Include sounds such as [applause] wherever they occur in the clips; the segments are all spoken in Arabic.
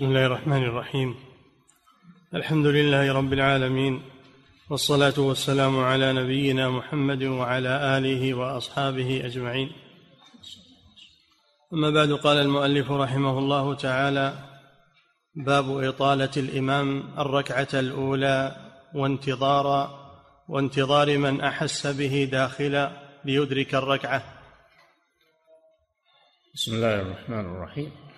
بسم الله الرحمن الرحيم. الحمد لله رب العالمين والصلاة والسلام على نبينا محمد وعلى آله وأصحابه أجمعين. أما بعد قال المؤلف رحمه الله تعالى باب إطالة الإمام الركعة الأولى وانتظار وانتظار من أحس به داخلا ليدرك الركعة. بسم الله الرحمن الرحيم.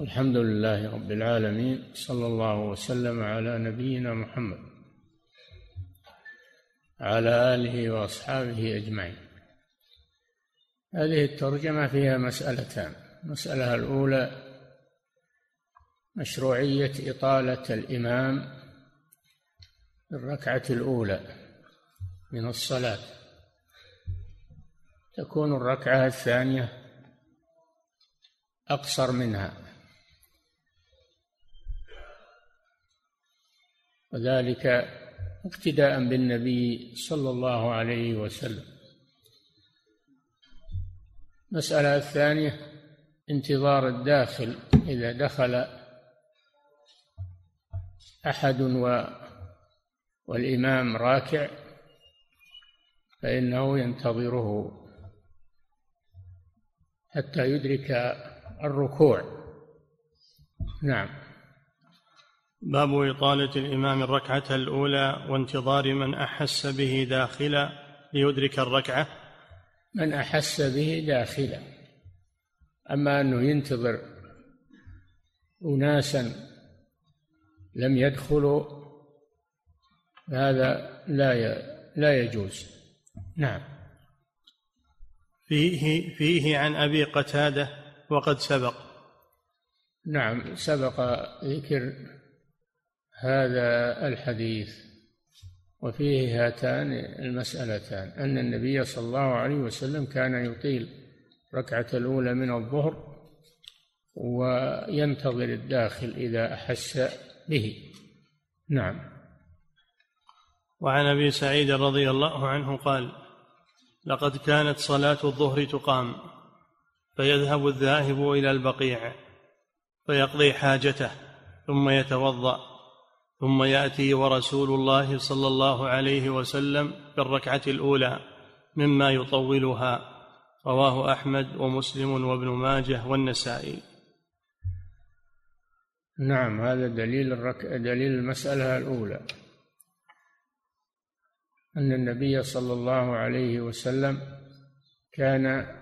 الحمد لله رب العالمين صلى الله وسلم على نبينا محمد على آله وأصحابه أجمعين. هذه الترجمة فيها مسألتان. المساله الأولى مشروعية إطالة الإمام الركعة الأولى من الصلاة. تكون الركعة الثانية أقصر منها. وذلك اقتداء بالنبي صلى الله عليه وسلم. المسألة الثانية انتظار الداخل إذا دخل أحد و والإمام راكع فإنه ينتظره حتى يدرك الركوع. نعم. باب إطالة الإمام الركعة الأولى وانتظار من أحس به داخلا ليدرك الركعة. من أحس به داخلا. أما أنه ينتظر أناسا لم يدخلوا هذا لا لا يجوز. نعم. فيه فيه عن أبي قتادة وقد سبق. نعم سبق ذكر هذا الحديث وفيه هاتان المسألتان. أن النبي صلى الله عليه وسلم كان يطيل ركعة الأولى من الظهر وينتظر الداخل إذا أحس به. نعم. وعن أبي سعيد رضي الله عنه قال لقد كانت صلاة الظهر تقام فيذهب الذاهب إلى البقيع فيقضي حاجته ثم يتوضأ. ثم يأتي ورسول الله صلى الله عليه وسلم بالركعة الأولى مما يطولها. رواه أحمد ومسلم وابن ماجه والنسائي. نعم هذا دليل الرك... دليل المسألة الأولى. أن النبي صلى الله عليه وسلم كان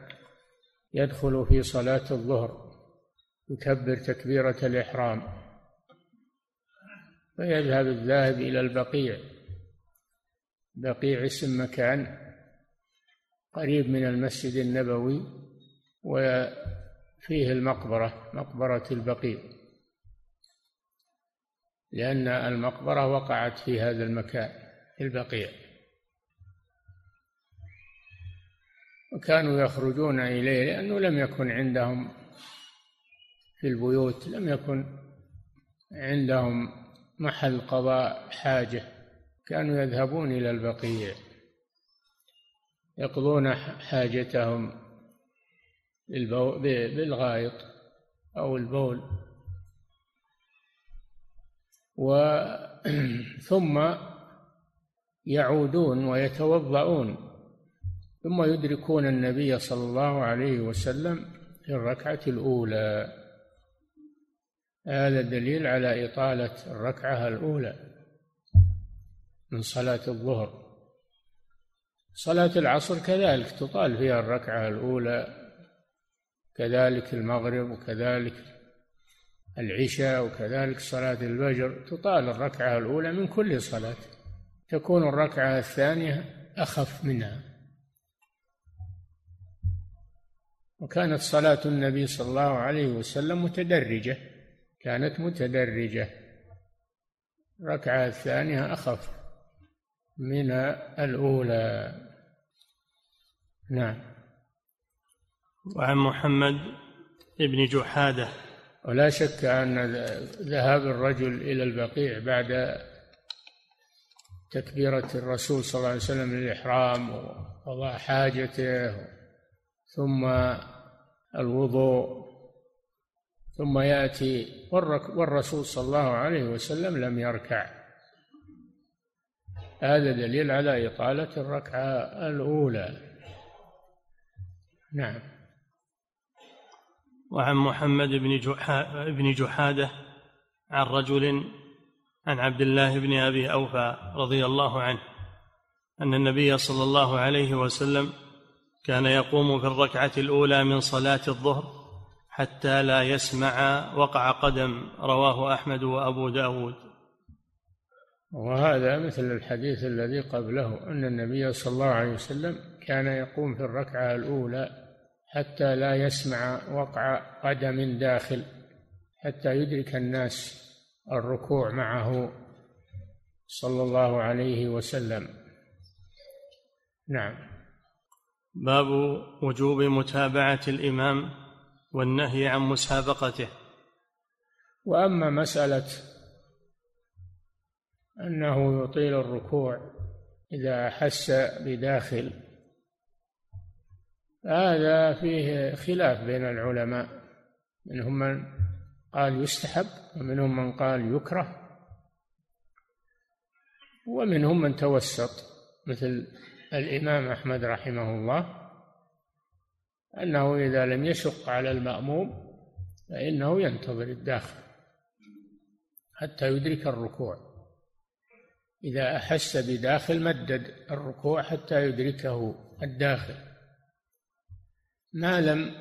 يدخل في صلاة الظهر يكبر تكبيرة الإحرام. فيذهب الذاهب إلى البقيع. بقيع اسم مكان قريب من المسجد النبوي وفيه المقبرة مقبرة البقيع. لأن المقبرة وقعت في هذا المكان البقيع. وكانوا يخرجون إليه لأنه لم يكن عندهم في البيوت لم يكن عندهم محل قضاء حاجة كانوا يذهبون إلى البقيع يقضون حاجتهم بالغائط أو البول. [clears throat] ثم يعودون ويتوضؤون ثم يدركون النبي صلى الله عليه وسلم في الركعة الأولى. هذا دليل على إطالة الركعة الأولى من صلاة الظهر. صلاة العصر كذلك تطال فيها الركعة الأولى كذلك المغرب وكذلك العشاء وكذلك صلاة الفجر. تطال الركعة الأولى من كل صلاة تكون الركعة الثانية أخف منها. وكانت صلاة النبي صلى الله عليه وسلم متدرجة. كانت متدرجة. الركعة الثانية أخف من الأولى. نعم. وعن محمد بن جحادة. ولا شك أن ذهاب الرجل إلى البقيع بعد تكبيرة الرسول صلى الله عليه وسلم للإحرام وقضاء حاجته ثم الوضوء ثم يأتي والرسول صلى الله عليه وسلم لم يركع. هذا دليل على إطالة الركعة الأولى. نعم. وعن محمد بن بن جحادة عن رجل عن عبد الله بن أبي أوفى رضي الله عنه أن النبي صلى الله عليه وسلم كان يقوم في الركعة الأولى من صلاة الظهر حتى لا يسمع وقع قدم رواه أحمد وأبو داود. وهذا مثل الحديث الذي قبله أن النبي صلى الله عليه وسلم كان يقوم في الركعة الأولى حتى لا يسمع وقع قدم داخل حتى يدرك الناس الركوع معه صلى الله عليه وسلم. نعم. باب وجوب متابعة الإمام. والنهي عن مسابقته. وأما مسألة أنه يطيل الركوع إذا أحس بداخل هذا فيه خلاف بين العلماء منهم من قال يستحب ومنهم من قال يكره ومنهم من توسط مثل الإمام أحمد رحمه الله. أنه إذا لم يشق على المأموم فإنه ينتظر الداخل حتى يدرك الركوع. إذا أحس بداخل مدد الركوع حتى يدركه الداخل. ما لم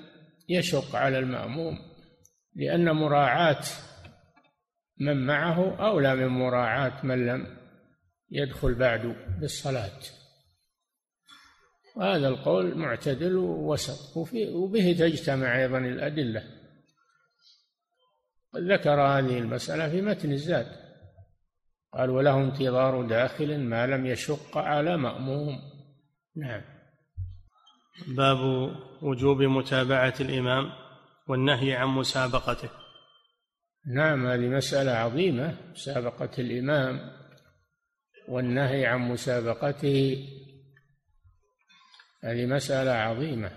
يشق على المأموم لأن مراعاة من معه أولى من مراعاة من لم يدخل بعد بالصلاة. وهذا القول معتدل ووسط وبه تجتمع أيضا الأدلة. ذكر هذه المسألة في متن الزاد قال وله انتظار داخل ما لم يشق على مأموم. نعم. باب وجوب متابعة الإمام والنهي عن مسابقته. نعم هذه مسألة عظيمة مسابقة الإمام والنهي عن مسابقته. هذه مسألة عظيمة.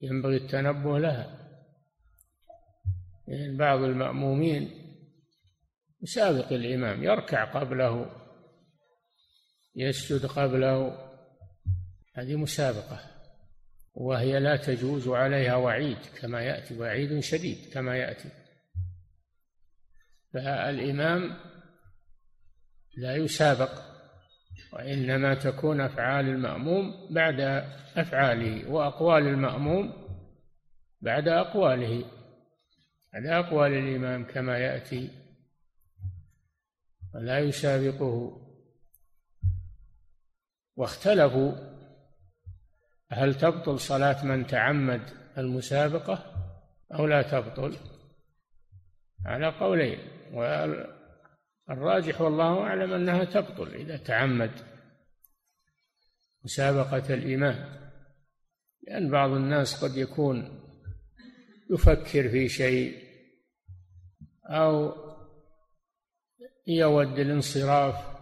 ينبغي التنبه لها. يعني بعض المأمومين يسابق الإمام يركع قبله يسجد قبله. هذه مسابقة وهي لا تجوز عليها وعيد كما يأتي وعيد شديد كما يأتي. فالإمام لا يسابق وإنما تكون أفعال المأموم بعد أفعاله وأقوال المأموم بعد أقواله. بعد أقوال الإمام كما يأتي ولا يسابقه. واختلفوا. هل تبطل صلاة من تعمد المسابقة أو لا تبطل؟ على قولين. والراجح والله أعلم أنها تبطل إذا تعمد مسابقة الإمام لأن بعض الناس قد يكون يفكر في شيء أو يود الانصراف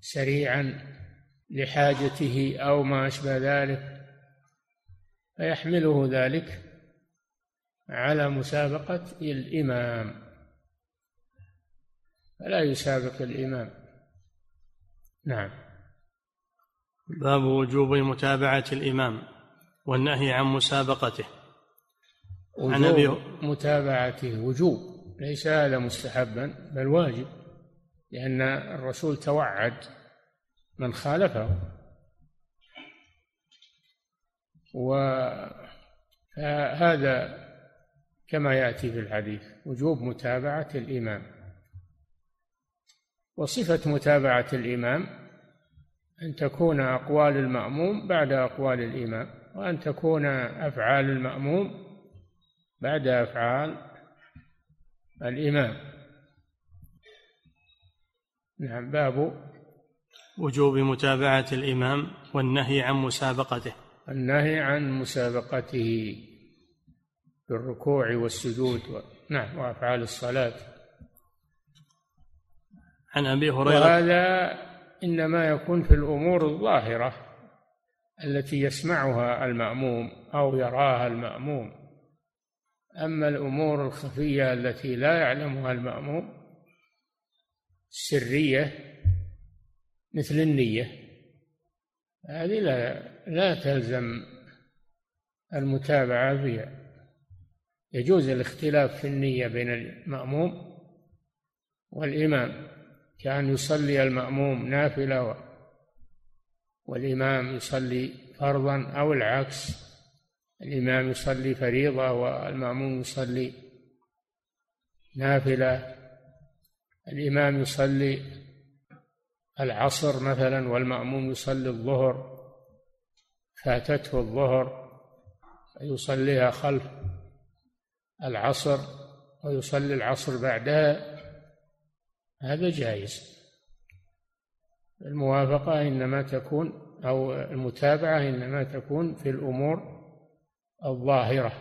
سريعا لحاجته أو ما أشبه ذلك فيحمله ذلك على مسابقة الإمام. فلا يسابق الإمام. نعم. باب وجوب متابعة الإمام والنهي عن مسابقته. عن متابعته وجوب ليس هذا مستحبا بل واجب لأن الرسول توعد من خالفه. وهذا كما يأتي في الحديث وجوب متابعة الإمام. وصفة متابعة الإمام أن تكون أقوال المأموم بعد أقوال الإمام وأن تكون أفعال المأموم بعد أفعال الإمام. نعم باب وجوب متابعة الإمام والنهي عن مسابقته. النهي عن مسابقته في الركوع والسجود و... نعم وأفعال الصلاة. عن أبي هريرة. وهذا إنما يكون في الأمور الظاهرة التي يسمعها المأموم أو يراها المأموم. أما الأمور الخفية التي لا يعلمها المأموم السرية مثل النية هذه لا لا تلزم المتابعة فيها. يجوز الاختلاف في النية بين المأموم والإمام. كأن يصلي المأموم نافلة والإمام يصلي فرضا أو العكس. الإمام يصلي فريضة والمأموم يصلي نافلة. الإمام يصلي العصر مثلا والمأموم يصلي الظهر. فاتته الظهر فيصليها خلف العصر ويصلي العصر بعدها. هذا جائز. الموافقة إنما تكون أو المتابعة إنما تكون في الأمور الظاهرة.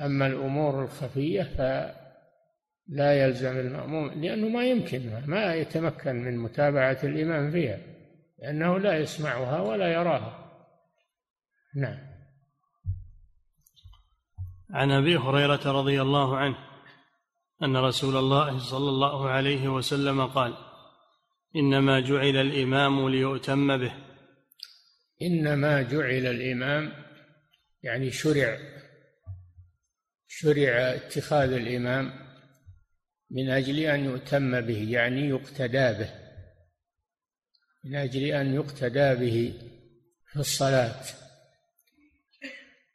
أما الأمور الخفية فلا يلزم المأموم لأنه ما يمكن ما يتمكن من متابعة الإمام فيها لأنه لا يسمعها ولا يراها. نعم. عن أبي هريرة رضي الله عنه أن رسول الله صلى الله عليه وسلم قال إنما جعل الإمام ليؤتم به. إنما جعل الإمام يعني شرع شرع اتخاذ الإمام من أجل أن يؤتم به يعني يقتدى به من أجل أن يقتدى به في الصلاة.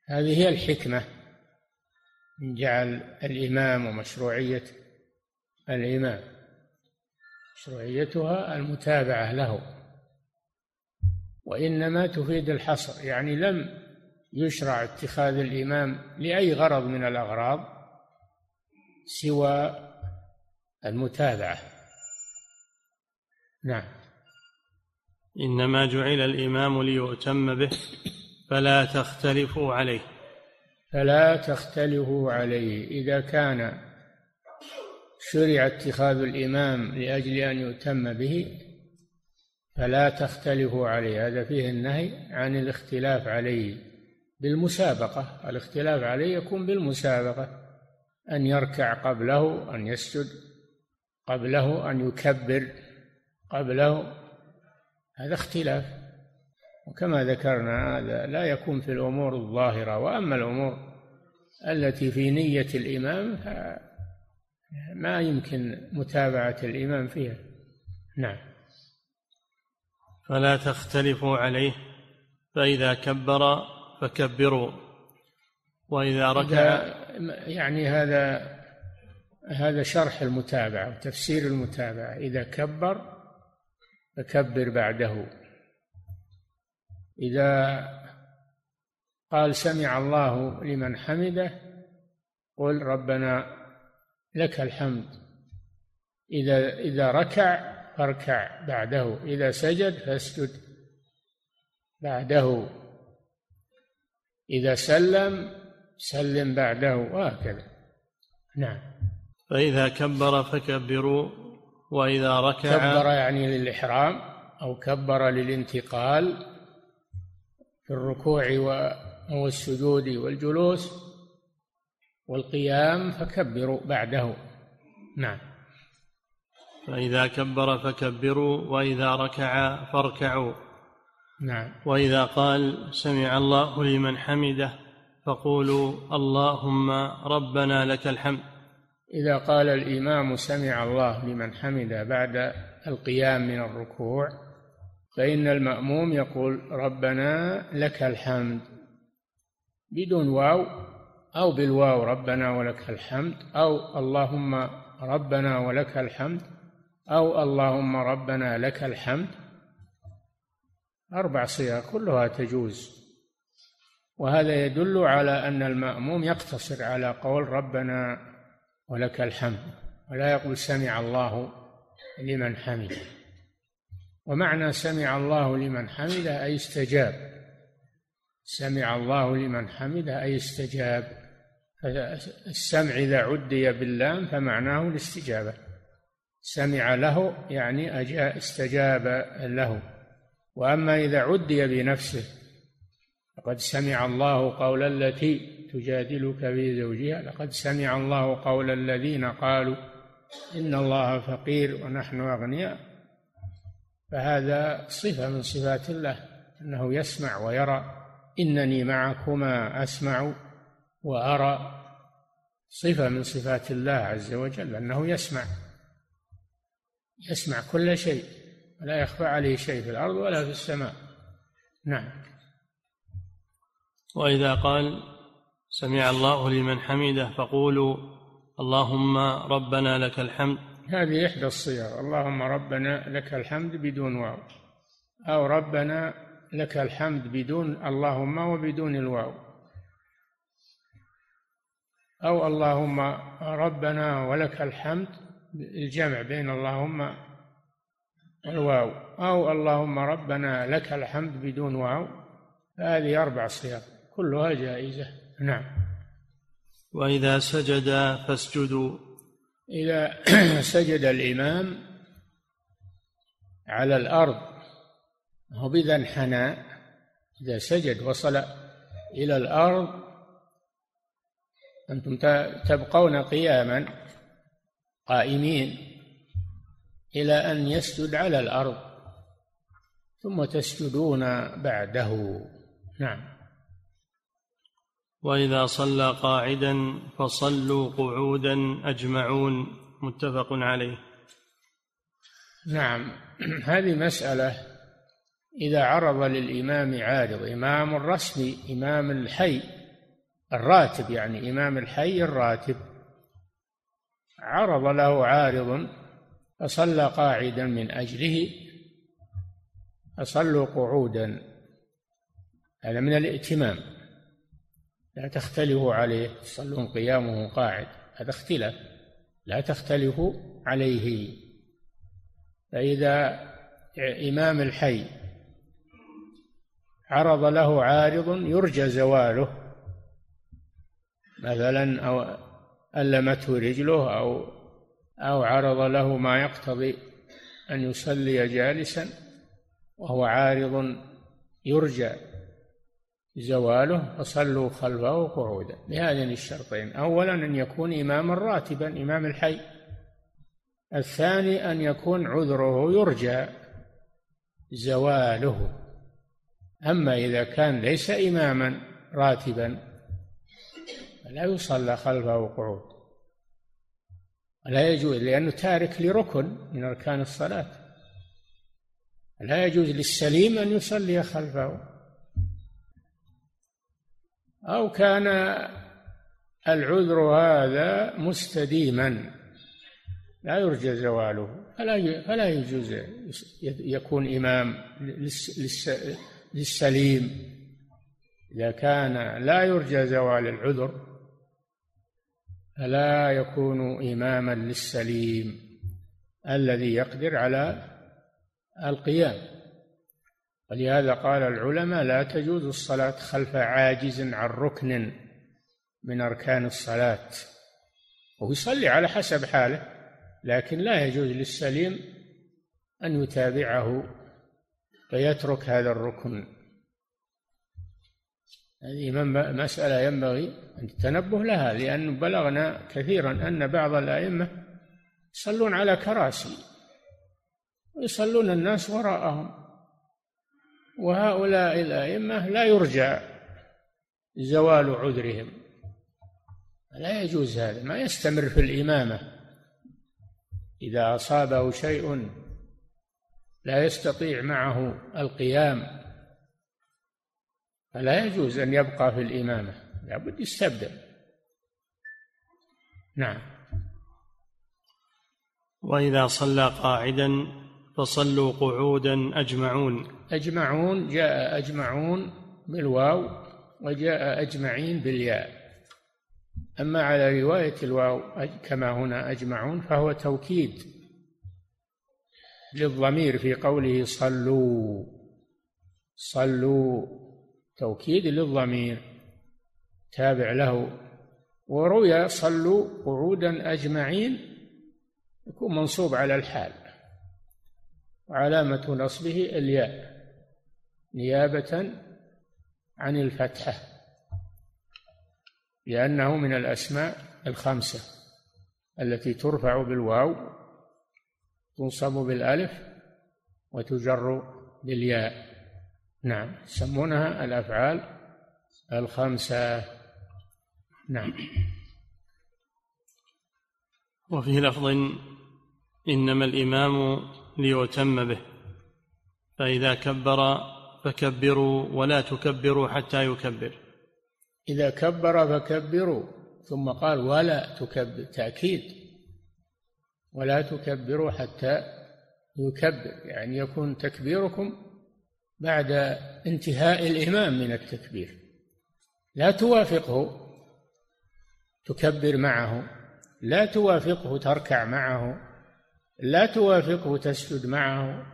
هذه هي الحكمة. من جعل الإمام ومشروعية الإمام مشروعيتها المتابعة له. وإنما تفيد الحصر يعني لم يشرع اتخاذ الإمام لأي غرض من الأغراض سوى المتابعة. نعم. إنما جعل الإمام ليؤتم به فلا تختلفوا عليه. فلا تختلفوا عليه. إذا كان شرع اتخاذ الإمام لأجل أن يؤتم به فلا تختلفوا عليه. هذا فيه النهي عن الاختلاف عليه بالمسابقة. الاختلاف عليه يكون بالمسابقة. أن يركع قبله أن يسجد قبله أن يكبر قبله. هذا اختلاف. وكما ذكرنا هذا لا يكون في الأمور الظاهرة وأما الأمور التي في نية الإمام ما يمكن متابعة الإمام فيها. نعم. فلا تختلفوا عليه فإذا كبر فكبروا وإذا ركع يعني هذا هذا شرح المتابعة وتفسير المتابعة. إذا كبر فكبر بعده. إذا قال سمع الله لمن حمده قل ربنا لك الحمد. إذا إذا ركع فاركع بعده إذا سجد فاسجد بعده. إذا سلم سلم بعده وهكذا. نعم. فإذا كبر فكبروا وإذا ركع كبر يعني للإحرام أو كبر للانتقال في الركوع والسجود والجلوس والقيام فكبروا بعده. نعم. فإذا كبر فكبروا وإذا ركع فاركعوا. نعم. وإذا قال سمع الله لمن حمده فقولوا اللهم ربنا لك الحمد. إذا قال الإمام سمع الله لمن حمده بعد القيام من الركوع فإن المأموم يقول ربنا لك الحمد بدون واو أو بالواو ربنا ولك الحمد أو اللهم ربنا ولك الحمد أو اللهم ربنا لك الحمد أربع صيغ كلها تجوز وهذا يدل على أن المأموم يقتصر على قول ربنا ولك الحمد ولا يقول سمع الله لمن حمده ومعنى سمع الله لمن حمده أي استجاب. سمع الله لمن حمده أي استجاب. السمع إذا عدي باللام فمعناه الاستجابة. سمع له يعني أجا استجاب له. وأما إذا عدي بنفسه فقد سمع الله قول التي تجادلك في زوجها. لقد سمع الله قول الذين قالوا إن الله فقير ونحن أغنياء. فهذا صفة من صفات الله أنه يسمع ويرى. إنني معكما أسمع وأرى. صفة من صفات الله عز وجل أنه يسمع. يسمع كل شيء ولا يخفى عليه شيء في الأرض ولا في السماء. نعم. وإذا قال سمع الله لمن حمده فقولوا اللهم ربنا لك الحمد. هذه إحدى الصيغ. اللهم ربنا لك الحمد بدون واو. أو ربنا لك الحمد بدون اللهم وبدون الواو. أو اللهم ربنا ولك الحمد الجمع بين اللهم والواو أو اللهم ربنا لك الحمد بدون واو. هذه أربع صيغ كلها جائزة. نعم. وإذا سجد فاسجدوا. إذا [clears throat] سجد الإمام على الأرض هو بذا انحنى إذا سجد وصل إلى الأرض أنتم تبقون قياما قائمين إلى أن يسجد على الأرض ثم تسجدون بعده. نعم. وإذا صلى قاعدا فصلوا قعودا أجمعون متفق عليه. نعم. [clears throat] هذه مسألة إذا عرض للإمام عارض إمام الرسمي إمام الحي الراتب يعني إمام الحي الراتب. عرض له عارض فصلى قاعدا من أجله فصلوا قعودا. هذا من الائتمام لا تختلفوا عليه تصلون قيامه قاعد هذا اختلاف. لا تختلفوا عليه. فإذا إمام الحي عرض له عارض يرجى زواله. مثلا أو ألمته رجله أو أو عرض له ما يقتضي أن يصلي جالسا وهو عارض يرجى. زواله فصلوا خلفه قعودا بهذين الشرطين. أولا أن يكون إماما راتبا إمام الحي. الثاني أن يكون عذره يرجى زواله. أما إذا كان ليس إماما راتبا فلا يصلى خلفه قعود لا يجوز لأنه تارك لركن من أركان الصلاة. لا يجوز للسليم أن يصلي خلفه. أو كان العذر هذا مستديما. لا يرجى زواله فلا فلا يجوز يكون إمام للسليم. إذا كان لا يرجى زوال العذر فلا يكون إماما للسليم الذي يقدر على القيام. ولهذا قال العلماء لا تجوز الصلاة خلف عاجز عن ركن من أركان الصلاة. ويصلي على حسب حاله لكن لا يجوز للسليم أن يتابعه فيترك هذا الركن. هذه مسألة ينبغي التنبه لها لأن بلغنا كثيرا أن بعض الأئمة يصلون على كراسي ويصلون الناس وراءهم. وهؤلاء الأئمة لا يرجى زوال عذرهم. لا يجوز هذا ما يستمر في الإمامة. إذا أصابه شيء لا يستطيع معه القيام. فلا يجوز أن يبقى في الإمامة لابد يستبدل. نعم. وإذا صلى قاعدا فصلوا قعودا أجمعون. أجمعون جاء أجمعون بالواو وجاء أجمعين بالياء. أما على رواية الواو كما هنا أجمعون فهو توكيد للضمير في قوله صلوا. صلوا توكيد للضمير. تابع له. وروي صلوا قعودا أجمعين يكون منصوب على الحال. وعلامة نصبه الياء نيابة عن الفتحة لأنه من الأسماء الخمسة التي ترفع بالواو تنصب بالألف وتجر بالياء. نعم يسمونها الأفعال الخمسة. نعم. وفي لفظ إنما الإمام ليؤتم به. فإذا كبر فكبروا ولا تكبروا حتى يكبر. إذا كبر فكبروا ثم قال ولا تكبر تأكيد. ولا تكبروا حتى يكبر يعني يكون تكبيركم بعد انتهاء الإمام من التكبير. لا توافقه تكبر معه. لا توافقه تركع معه. لا توافقه تسجد معه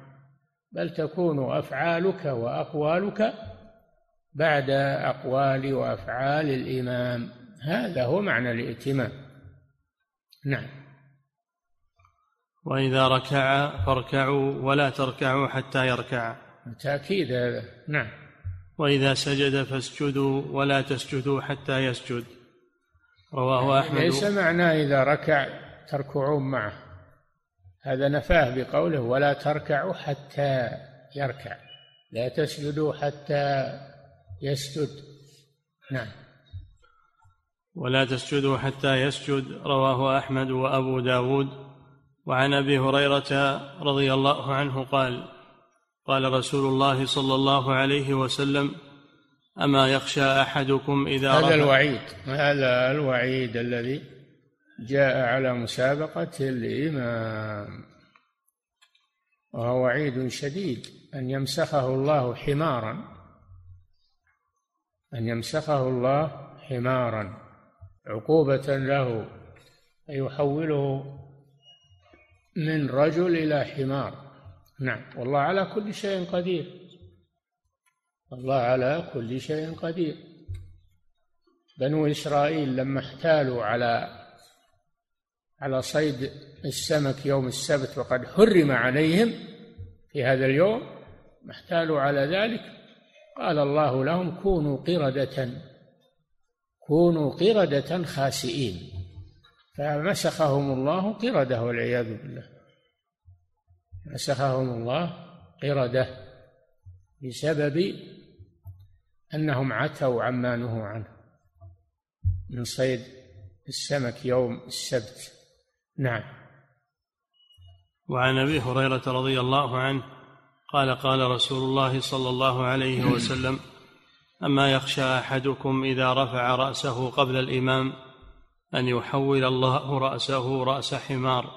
بل تكون أفعالك وأقوالك بعد أقوال وأفعال الإمام. هذا هو معنى الائتمام نعم. وإذا ركع فاركعوا ولا تركعوا حتى يركع. تاكيد هذا. نعم. وإذا سجد فاسجدوا ولا تسجدوا حتى يسجد. رواه أحمد. ليس معناه إذا ركع تركعون معه. هذا نفاه بقوله ولا تركعوا حتى يركع لا تسجدوا حتى يسجد. نعم. ولا تسجدوا حتى يسجد رواه أحمد وأبو داود. وعن أبي هريرة رضي الله عنه قال قال رسول الله صلى الله عليه وسلم أما يخشى أحدكم إذا هذا الوعيد هذا الوعيد الذي جاء على مسابقة الإمام وهو وعيد شديد أن يمسخه الله حمارا أن يمسخه الله حمارا عقوبة له يحوله من رجل إلى حمار. نعم والله على كل شيء قدير. الله على كل شيء قدير. بنو إسرائيل لما احتالوا على على صيد السمك يوم السبت وقد حرم عليهم في هذا اليوم احتالوا على ذلك. قال الله لهم كونوا قردة كونوا قردة خاسئين. فمسخهم الله قردة والعياذ بالله. مسخهم الله قردة بسبب أنهم عتوا عما نهوا عنه من صيد السمك يوم السبت. نعم. وعن أبي هريرة رضي الله عنه قال قال رسول الله صلى الله عليه وسلم [clears throat] أما يخشى أحدكم إذا رفع رأسه قبل الإمام أن يحول الله رأسه رأس حمار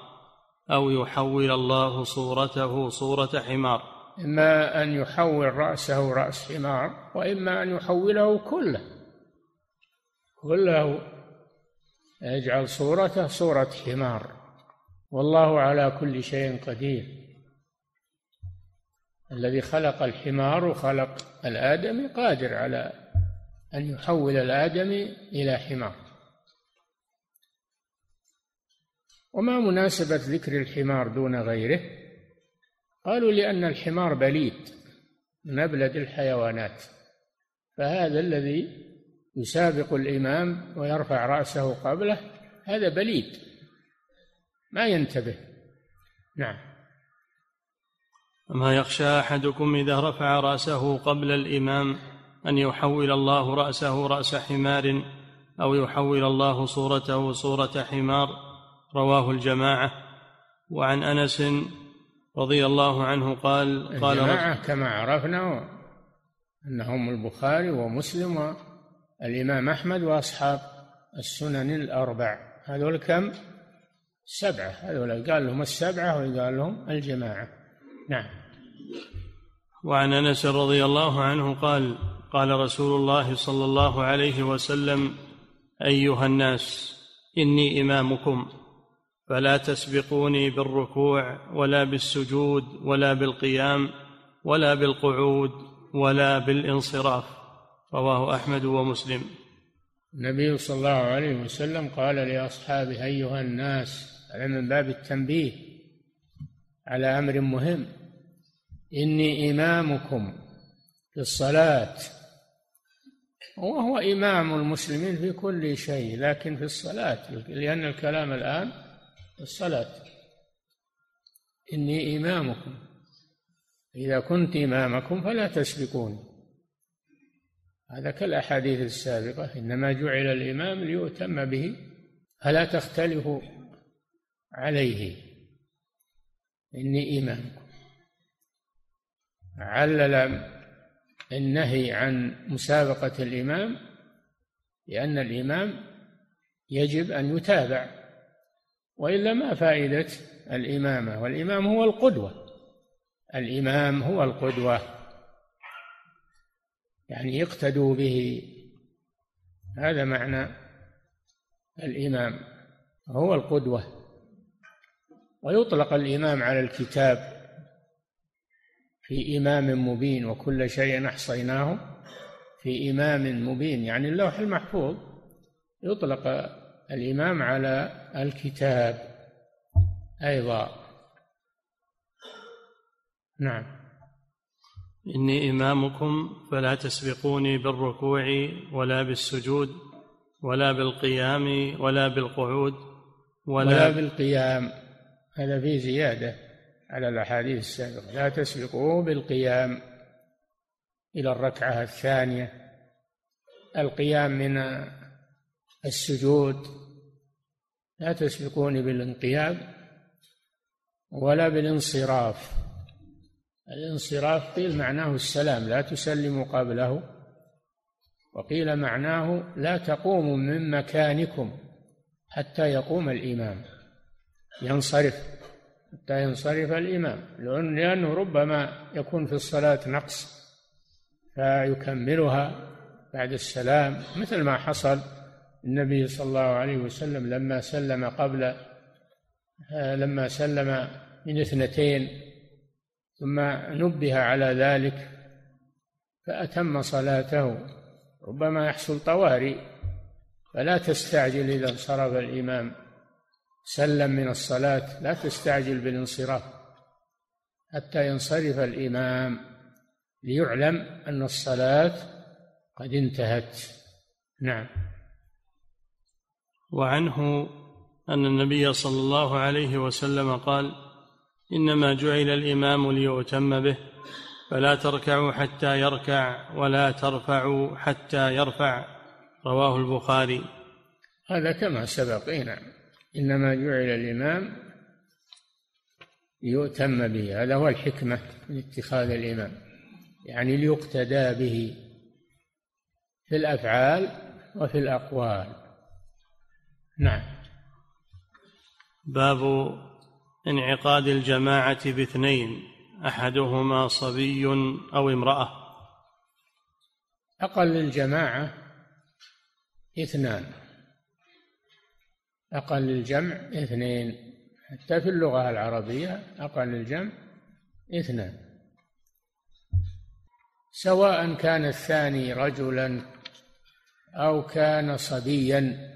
أو يحول الله صورته صورة حمار. إما أن يحول رأسه رأس حمار وإما أن يحوله كله كله يجعل صورته صورة حمار. والله على كل شيء قدير. الذي خلق الحمار وخلق الآدم قادر على أن يحول الآدم إلى حمار. وما مناسبة ذكر الحمار دون غيره؟ قالوا لأن الحمار بليد من أبلد الحيوانات. فهذا الذي يسابق الإمام ويرفع رأسه قبله هذا بليد ما ينتبه. نعم. أما يخشى أحدكم إذا رفع رأسه قبل الإمام أن يحول الله رأسه رأس حمار أو يحول الله صورته صورة حمار رواه الجماعة. وعن أنس رضي الله عنه قال قال الجماعة كما عرفنا أنهم البخاري ومسلم والإمام أحمد وأصحاب السنن الأربع. هذول كم؟ سبعة. هذول قال لهم السبعة وقال لهم الجماعة. نعم. وعن أنس رضي الله عنه قال قال رسول الله صلى الله عليه وسلم أيها الناس إني إمامكم فلا تسبقوني بالركوع ولا بالسجود ولا بالقيام ولا بالقعود ولا بالانصراف. رواه أحمد ومسلم. النبي صلى الله عليه وسلم قال لأصحابه أيها الناس هذا من باب التنبيه على أمر مهم. إني إمامكم في الصلاة. وهو إمام المسلمين في كل شيء لكن في الصلاة لأن الكلام الآن في الصلاة. إني إمامكم إذا كنت إمامكم فلا تسبقوني هذا كالأحاديث السابقة إنما جعل الإمام ليؤتم به فلا تختلفوا عليه؟ إني إمامكم. علل النهي عن مسابقة الإمام لأن الإمام يجب أن يتابع وإلا ما فائدة الإمامة؟ والإمام هو القدوة. الإمام هو القدوة. يعني يقتدوا به. هذا معنى الإمام هو القدوة. ويطلق الإمام على الكتاب في إمام مبين وكل شيء أحصيناه في إمام مبين. يعني اللوح المحفوظ يطلق الإمام على الكتاب أيضا. نعم. إني إمامكم فلا تسبقوني بالركوع ولا بالسجود ولا بالقيام ولا بالقعود ولا, ولا بالقيام. هذا فيه زيادة على الأحاديث السابقة. لا تسبقوه بالقيام إلى الركعة الثانية. القيام من السجود. لا تسبقوني بالانقياد ولا بالانصراف. الانصراف قيل معناه السلام لا تسلموا قبله. وقيل معناه لا تقوموا من مكانكم حتى يقوم الإمام. ينصرف حتى ينصرف الإمام لأنه ربما يكون في الصلاة نقص فيكملها بعد السلام مثل ما حصل النبي صلى الله عليه وسلم لما سلم قبل لما سلم من اثنتين ثم نبه على ذلك فأتم صلاته. ربما يحصل طوارئ فلا تستعجل إذا انصرف الإمام. سلم من الصلاة لا تستعجل بالانصراف حتى ينصرف الإمام ليعلم أن الصلاة قد انتهت. نعم. وعنه أن النبي صلى الله عليه وسلم قال إنما جعل الإمام ليؤتم به فلا تركعوا حتى يركع ولا ترفعوا حتى يرفع. رواه البخاري. هذا كما سبق نعم. إنما جعل الإمام ليؤتم به هذا هو الحكمة من اتخاذ الإمام. يعني ليقتدى به في الأفعال وفي الأقوال. نعم. باب انعقاد الجماعة باثنين أحدهما صبي أو امرأة. أقل الجماعة اثنان. أقل الجمع اثنين. حتى في اللغة العربية أقل الجمع اثنان. سواء كان الثاني رجلا أو كان صبيا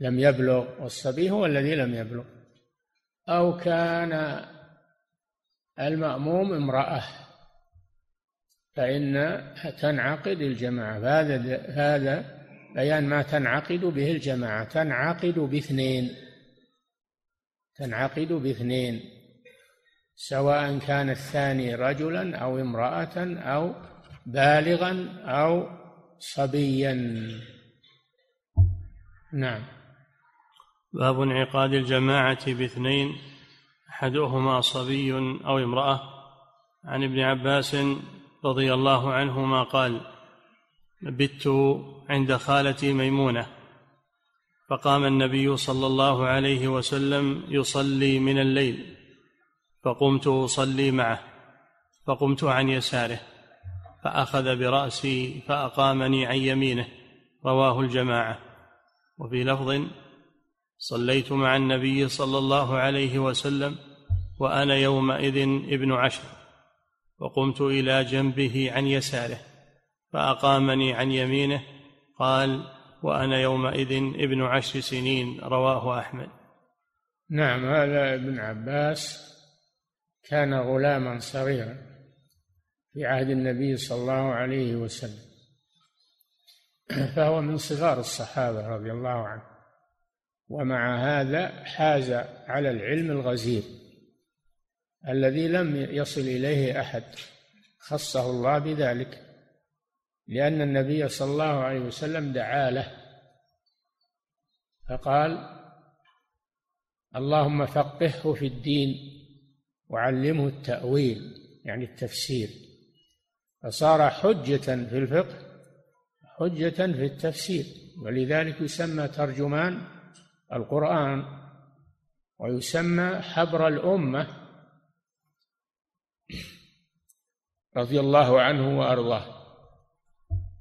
لم يبلغ والصبي هو الذي لم يبلغ. أو كان المأموم امرأة فإن تنعقد الجماعة. هذا هذا بيان ما تنعقد به الجماعة. تنعقد باثنين. تنعقد باثنين. سواء كان الثاني رجلا أو امرأة أو بالغا أو صبيا. نعم. باب انعقاد الجماعة باثنين أحدهما صبي أو امرأة. عن ابن عباس رضي الله عنهما قال بت عند خالتي ميمونة فقام النبي صلى الله عليه وسلم يصلي من الليل فقمت أصلي معه فقمت عن يساره فأخذ برأسي فأقامني عن يمينه. رواه الجماعة. وفي لفظ صليت مع النبي صلى الله عليه وسلم وأنا يومئذ ابن عشر وقمت إلى جنبه عن يساره فأقامني عن يمينه قال وأنا يومئذ ابن عشر سنين رواه أحمد. نعم هذا ابن عباس كان غلاما صغيرا في عهد النبي صلى الله عليه وسلم فهو من صغار الصحابة رضي الله عنه. ومع هذا حاز على العلم الغزير الذي لم يصل إليه أحد خصه الله بذلك لأن النبي صلى الله عليه وسلم دعا له فقال اللهم فقهه في الدين وعلمه التأويل يعني التفسير. فصار حجة في الفقه حجة في التفسير ولذلك يسمى ترجمان القرآن ويسمى حبر الأمة رضي الله عنه وأرضاه.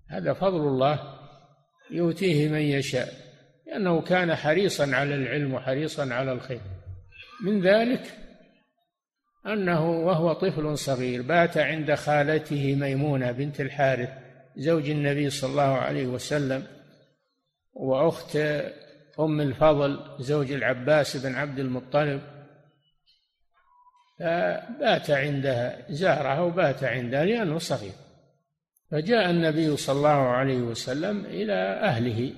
هذا فضل الله يؤتيه من يشاء لأنه كان حريصا على العلم وحريصا على الخير. من ذلك أنه وهو طفل صغير بات عند خالته ميمونة بنت الحارث زوج النبي صلى الله عليه وسلم وأخت أم الفضل زوج العباس بن عبد المطلب فبات عندها زارها وبات عندها لأنه صغير. فجاء النبي صلى الله عليه وسلم إلى أهله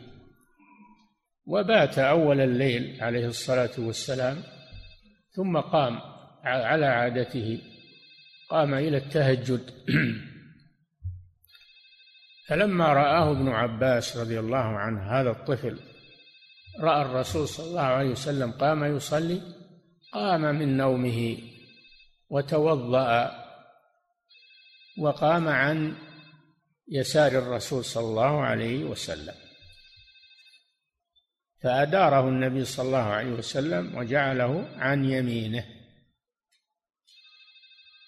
وبات أول الليل عليه الصلاة والسلام ثم قام على عادته قام إلى التهجد. [clears throat] فلما رآه ابن عباس رضي الله عنه هذا الطفل رأى الرسول صلى الله عليه وسلم قام يصلي قام من نومه وتوضأ وقام عن يسار الرسول صلى الله عليه وسلم. فأداره النبي صلى الله عليه وسلم وجعله عن يمينه.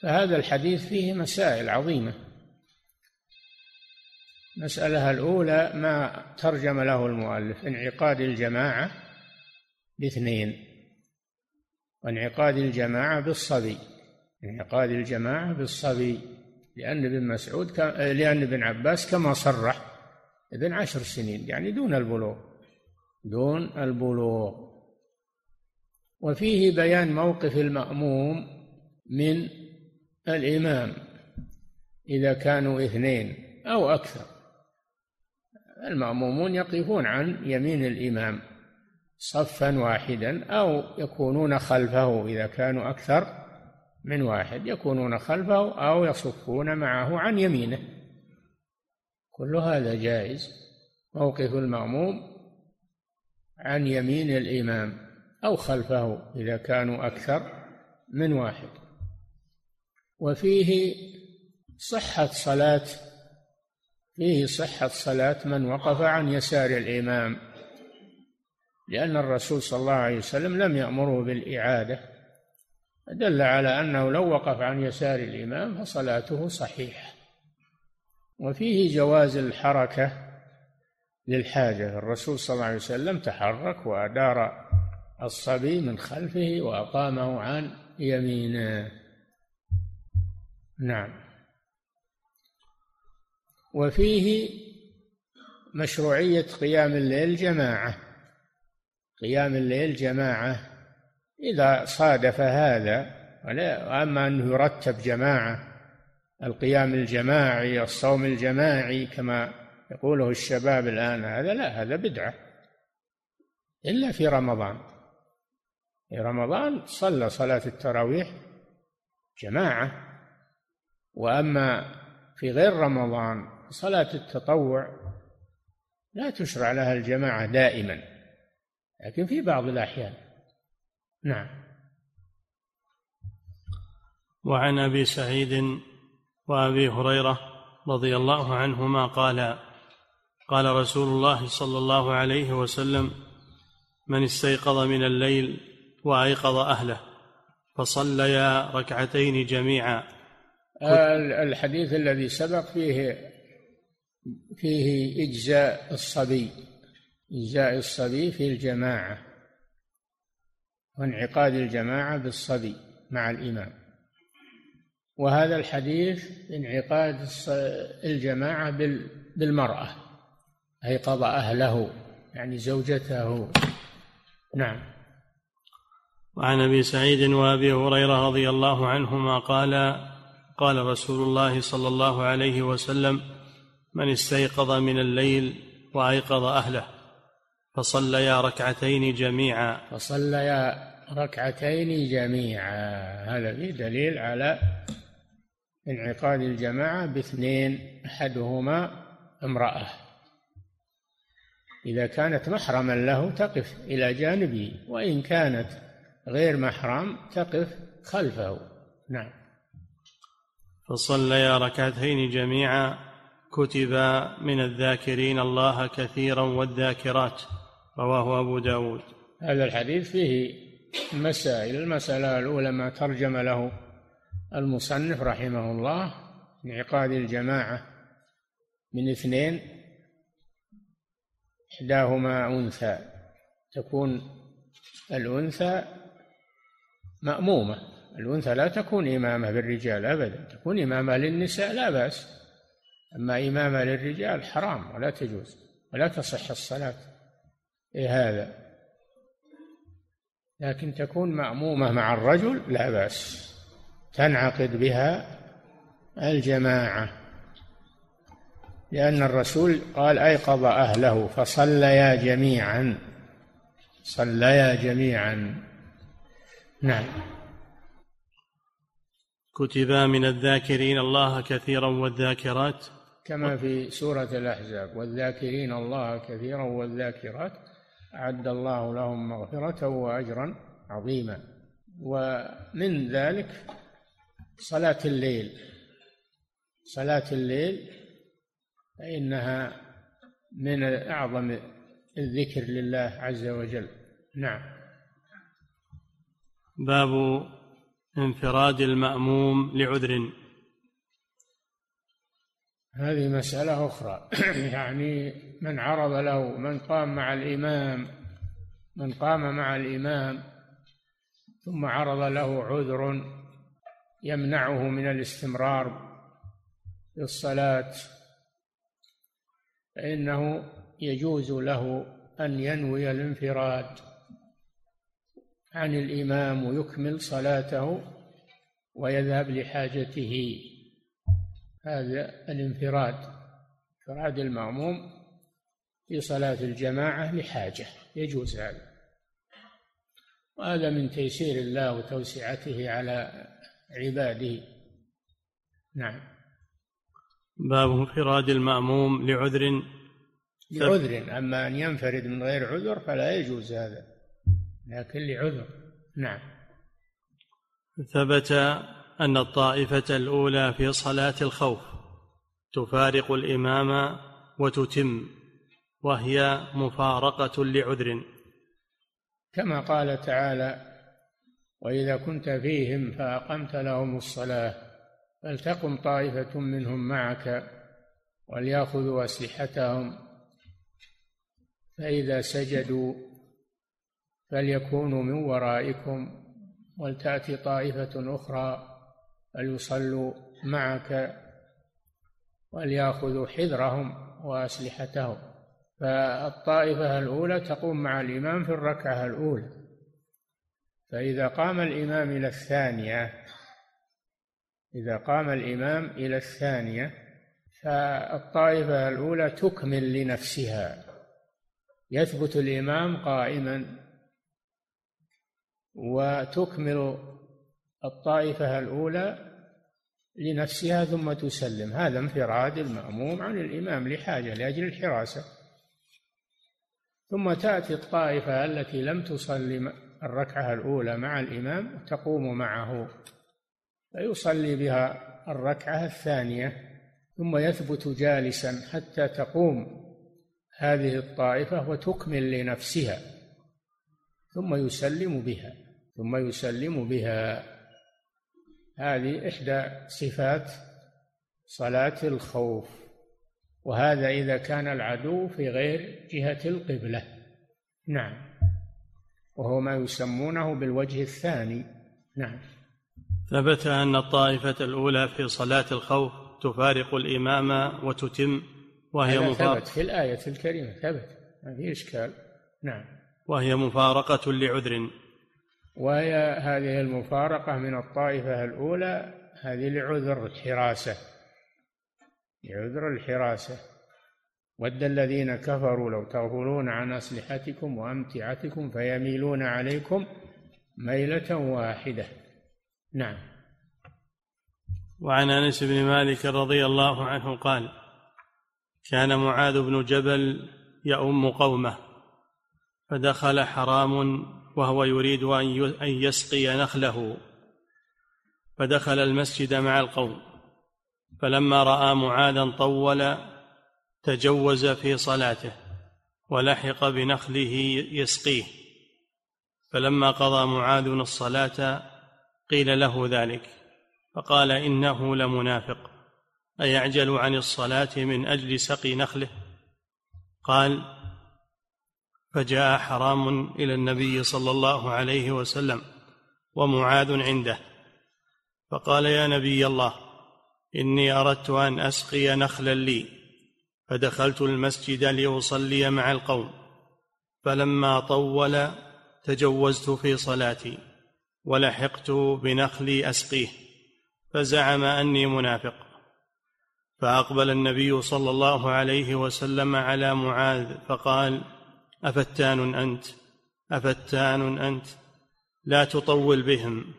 فهذا الحديث فيه مسائل عظيمة. المسألة الأولى ما ترجم له المؤلف انعقاد الجماعة باثنين وانعقاد الجماعة بالصبي انعقاد الجماعة بالصبي لأن ابن مسعود لأن ابن عباس كما صرح ابن عشر سنين يعني دون البلوغ دون البلوغ. وفيه بيان موقف المأموم من الإمام إذا كانوا اثنين أو أكثر. المأمومون يقفون عن يمين الإمام صفا واحدا أو يكونون خلفه إذا كانوا أكثر من واحد يكونون خلفه أو يصفون معه عن يمينه. كل هذا جائز. موقف المأموم عن يمين الإمام أو خلفه إذا كانوا أكثر من واحد. وفيه صحة صلاة فيه صحة صلاة من وقف عن يسار الإمام. لأن الرسول صلى الله عليه وسلم لم يأمره بالإعادة دل على أنه لو وقف عن يسار الإمام فصلاته صحيحة. وفيه جواز الحركة للحاجة. الرسول صلى الله عليه وسلم تحرك وأدار الصبي من خلفه وأقامه عن يمينه. نعم. وفيه مشروعية قيام الليل جماعة. قيام الليل جماعة. إذا صادف هذا ولا أما أنه يرتب جماعة القيام الجماعي الصوم الجماعي كما يقوله الشباب الآن هذا لا هذا بدعة. إلا في رمضان. في رمضان صلى صلاة التراويح جماعة. وأما في غير رمضان صلاة التطوع لا تشرع لها الجماعة دائما لكن في بعض الأحيان. نعم. وعن أبي سعيد وأبي هريرة رضي الله عنهما قال قال رسول الله صلى الله عليه وسلم من استيقظ من الليل وأيقظ أهله فصليا ركعتين جميعا. الحديث الذي سبق فيه فيه إجزاء الصبي إجزاء الصبي في الجماعة وانعقاد الجماعة بالصبي مع الإمام. وهذا الحديث انعقاد الجماعة بالمرأة أيقظ أهله يعني زوجته. نعم. وعن أبي سعيد وأبي هريرة رضي الله عنهما قال قال رسول الله صلى الله عليه وسلم من استيقظ من الليل وأيقظ أهله فصليا ركعتين جميعا. فصليا ركعتين جميعا. هذا فيه دليل على انعقاد الجماعة باثنين أحدهما امرأة. إذا كانت محرما له تقف إلى جانبه وإن كانت غير محرم تقف خلفه. نعم. فصليا ركعتين جميعا. كتبا من الذاكرين الله كثيرا والذاكرات رواه أبو داود. هذا الحديث فيه مسائل المسألة الأولى ما ترجم له المصنف رحمه الله انعقاد الجماعة من اثنين إحداهما أنثى تكون الأنثى مأمومة الأنثى لا تكون إمامة بالرجال أبدا تكون إمامة للنساء لا بأس. أما إمامة للرجال حرام ولا تجوز ولا تصح الصلاة. إيه هذا؟ لكن تكون مأمومة مع الرجل لا بأس. تنعقد بها الجماعة. لأن الرسول قال أيقظ أهله فصليا جميعا. صليا جميعا. نعم. كتبا من الذاكرين الله كثيرا والذاكرات. كما في سورة الأحزاب. والذاكرين الله كثيرا والذاكرات أعد الله لهم مغفرة وأجرا عظيما. ومن ذلك صلاة الليل. صلاة الليل فإنها من أعظم الذكر لله عز وجل. نعم. باب انفراد المأموم لعذر. هذه مسألة أخرى. [clears throat] يعني من عرض له من قام مع الإمام من قام مع الإمام ثم عرض له عذر يمنعه من الاستمرار في الصلاة فإنه يجوز له أن ينوي الانفراد عن الإمام ويكمل صلاته ويذهب لحاجته. هذا الانفراد انفراد المأموم في صلاة الجماعة لحاجة يجوز هذا. وهذا من تيسير الله وتوسعته على عباده. نعم. باب انفراد المأموم لعذر. لعذر أما أن ينفرد من غير عذر فلا يجوز هذا لكن لعذر. نعم. ثبت أن الطائفة الأولى في صلاة الخوف تفارق الإمام وتتم وهي مفارقة لعذر. كما قال تعالى وإذا كنت فيهم فأقمت لهم الصلاة فلتقم طائفة منهم معك وليأخذوا أسلحتهم فإذا سجدوا فليكونوا من ورائكم ولتأتي طائفة أخرى فليصلوا معك وليأخذوا حذرهم وأسلحتهم. فالطائفة الأولى تقوم مع الإمام في الركعة الأولى. فإذا قام الإمام إلى الثانية إذا قام الإمام إلى الثانية فالطائفة الأولى تكمل لنفسها. يثبت الإمام قائما. وتكمل الطائفة الأولى لنفسها ثم تسلم. هذا انفراد المأموم عن الإمام لحاجة لأجل الحراسة. ثم تأتي الطائفة التي لم تصلي الركعة الأولى مع الإمام تقوم معه. فيصلي بها الركعة الثانية ثم يثبت جالسا حتى تقوم هذه الطائفة وتكمل لنفسها. ثم يسلم بها ثم يسلم بها. هذه إحدى صفات صلاة الخوف وهذا إذا كان العدو في غير جهة القبلة. نعم. وهو ما يسمونه بالوجه الثاني. نعم. ثبت أن الطائفة الأولى في صلاة الخوف تفارق الإمام وتتم وهي مفارقة ثبت في الآية الكريمة. ثبت. ما في إشكال. نعم. وهي مفارقة لعذر. وهي هذه المفارقة من الطائفة الأولى هذه لعذر الحراسة. لعذر الحراسة. ود الذين كفروا لو تغفلون عن أسلحتكم وأمتعتكم فيميلون عليكم ميلة واحدة. نعم. وعن أنس بن مالك رضي الله عنه قال كان معاذ بن جبل يؤم قومه. فدخل حرام وهو يريد أن يسقي نخله. فدخل المسجد مع القوم. فلما رأى معاذا طول تجوز في صلاته ولحق بنخله يسقيه. فلما قضى معاذ الصلاة قيل له ذلك فقال إنه لمنافق. أيعجل عن الصلاة من أجل سقي نخله؟ قال فجاء حرام إلى النبي صلى الله عليه وسلم ومعاذ عنده. فقال يا نبي الله إني أردت أن أسقي نخلا لي. فدخلت المسجد لأصلي مع القوم. فلما طول تجوزت في صلاتي ولحقت بنخلي أسقيه فزعم أني منافق. فأقبل النبي صلى الله عليه وسلم على معاذ فقال أفتان أنت؟ أفتان أنت؟ لا تطول بهم.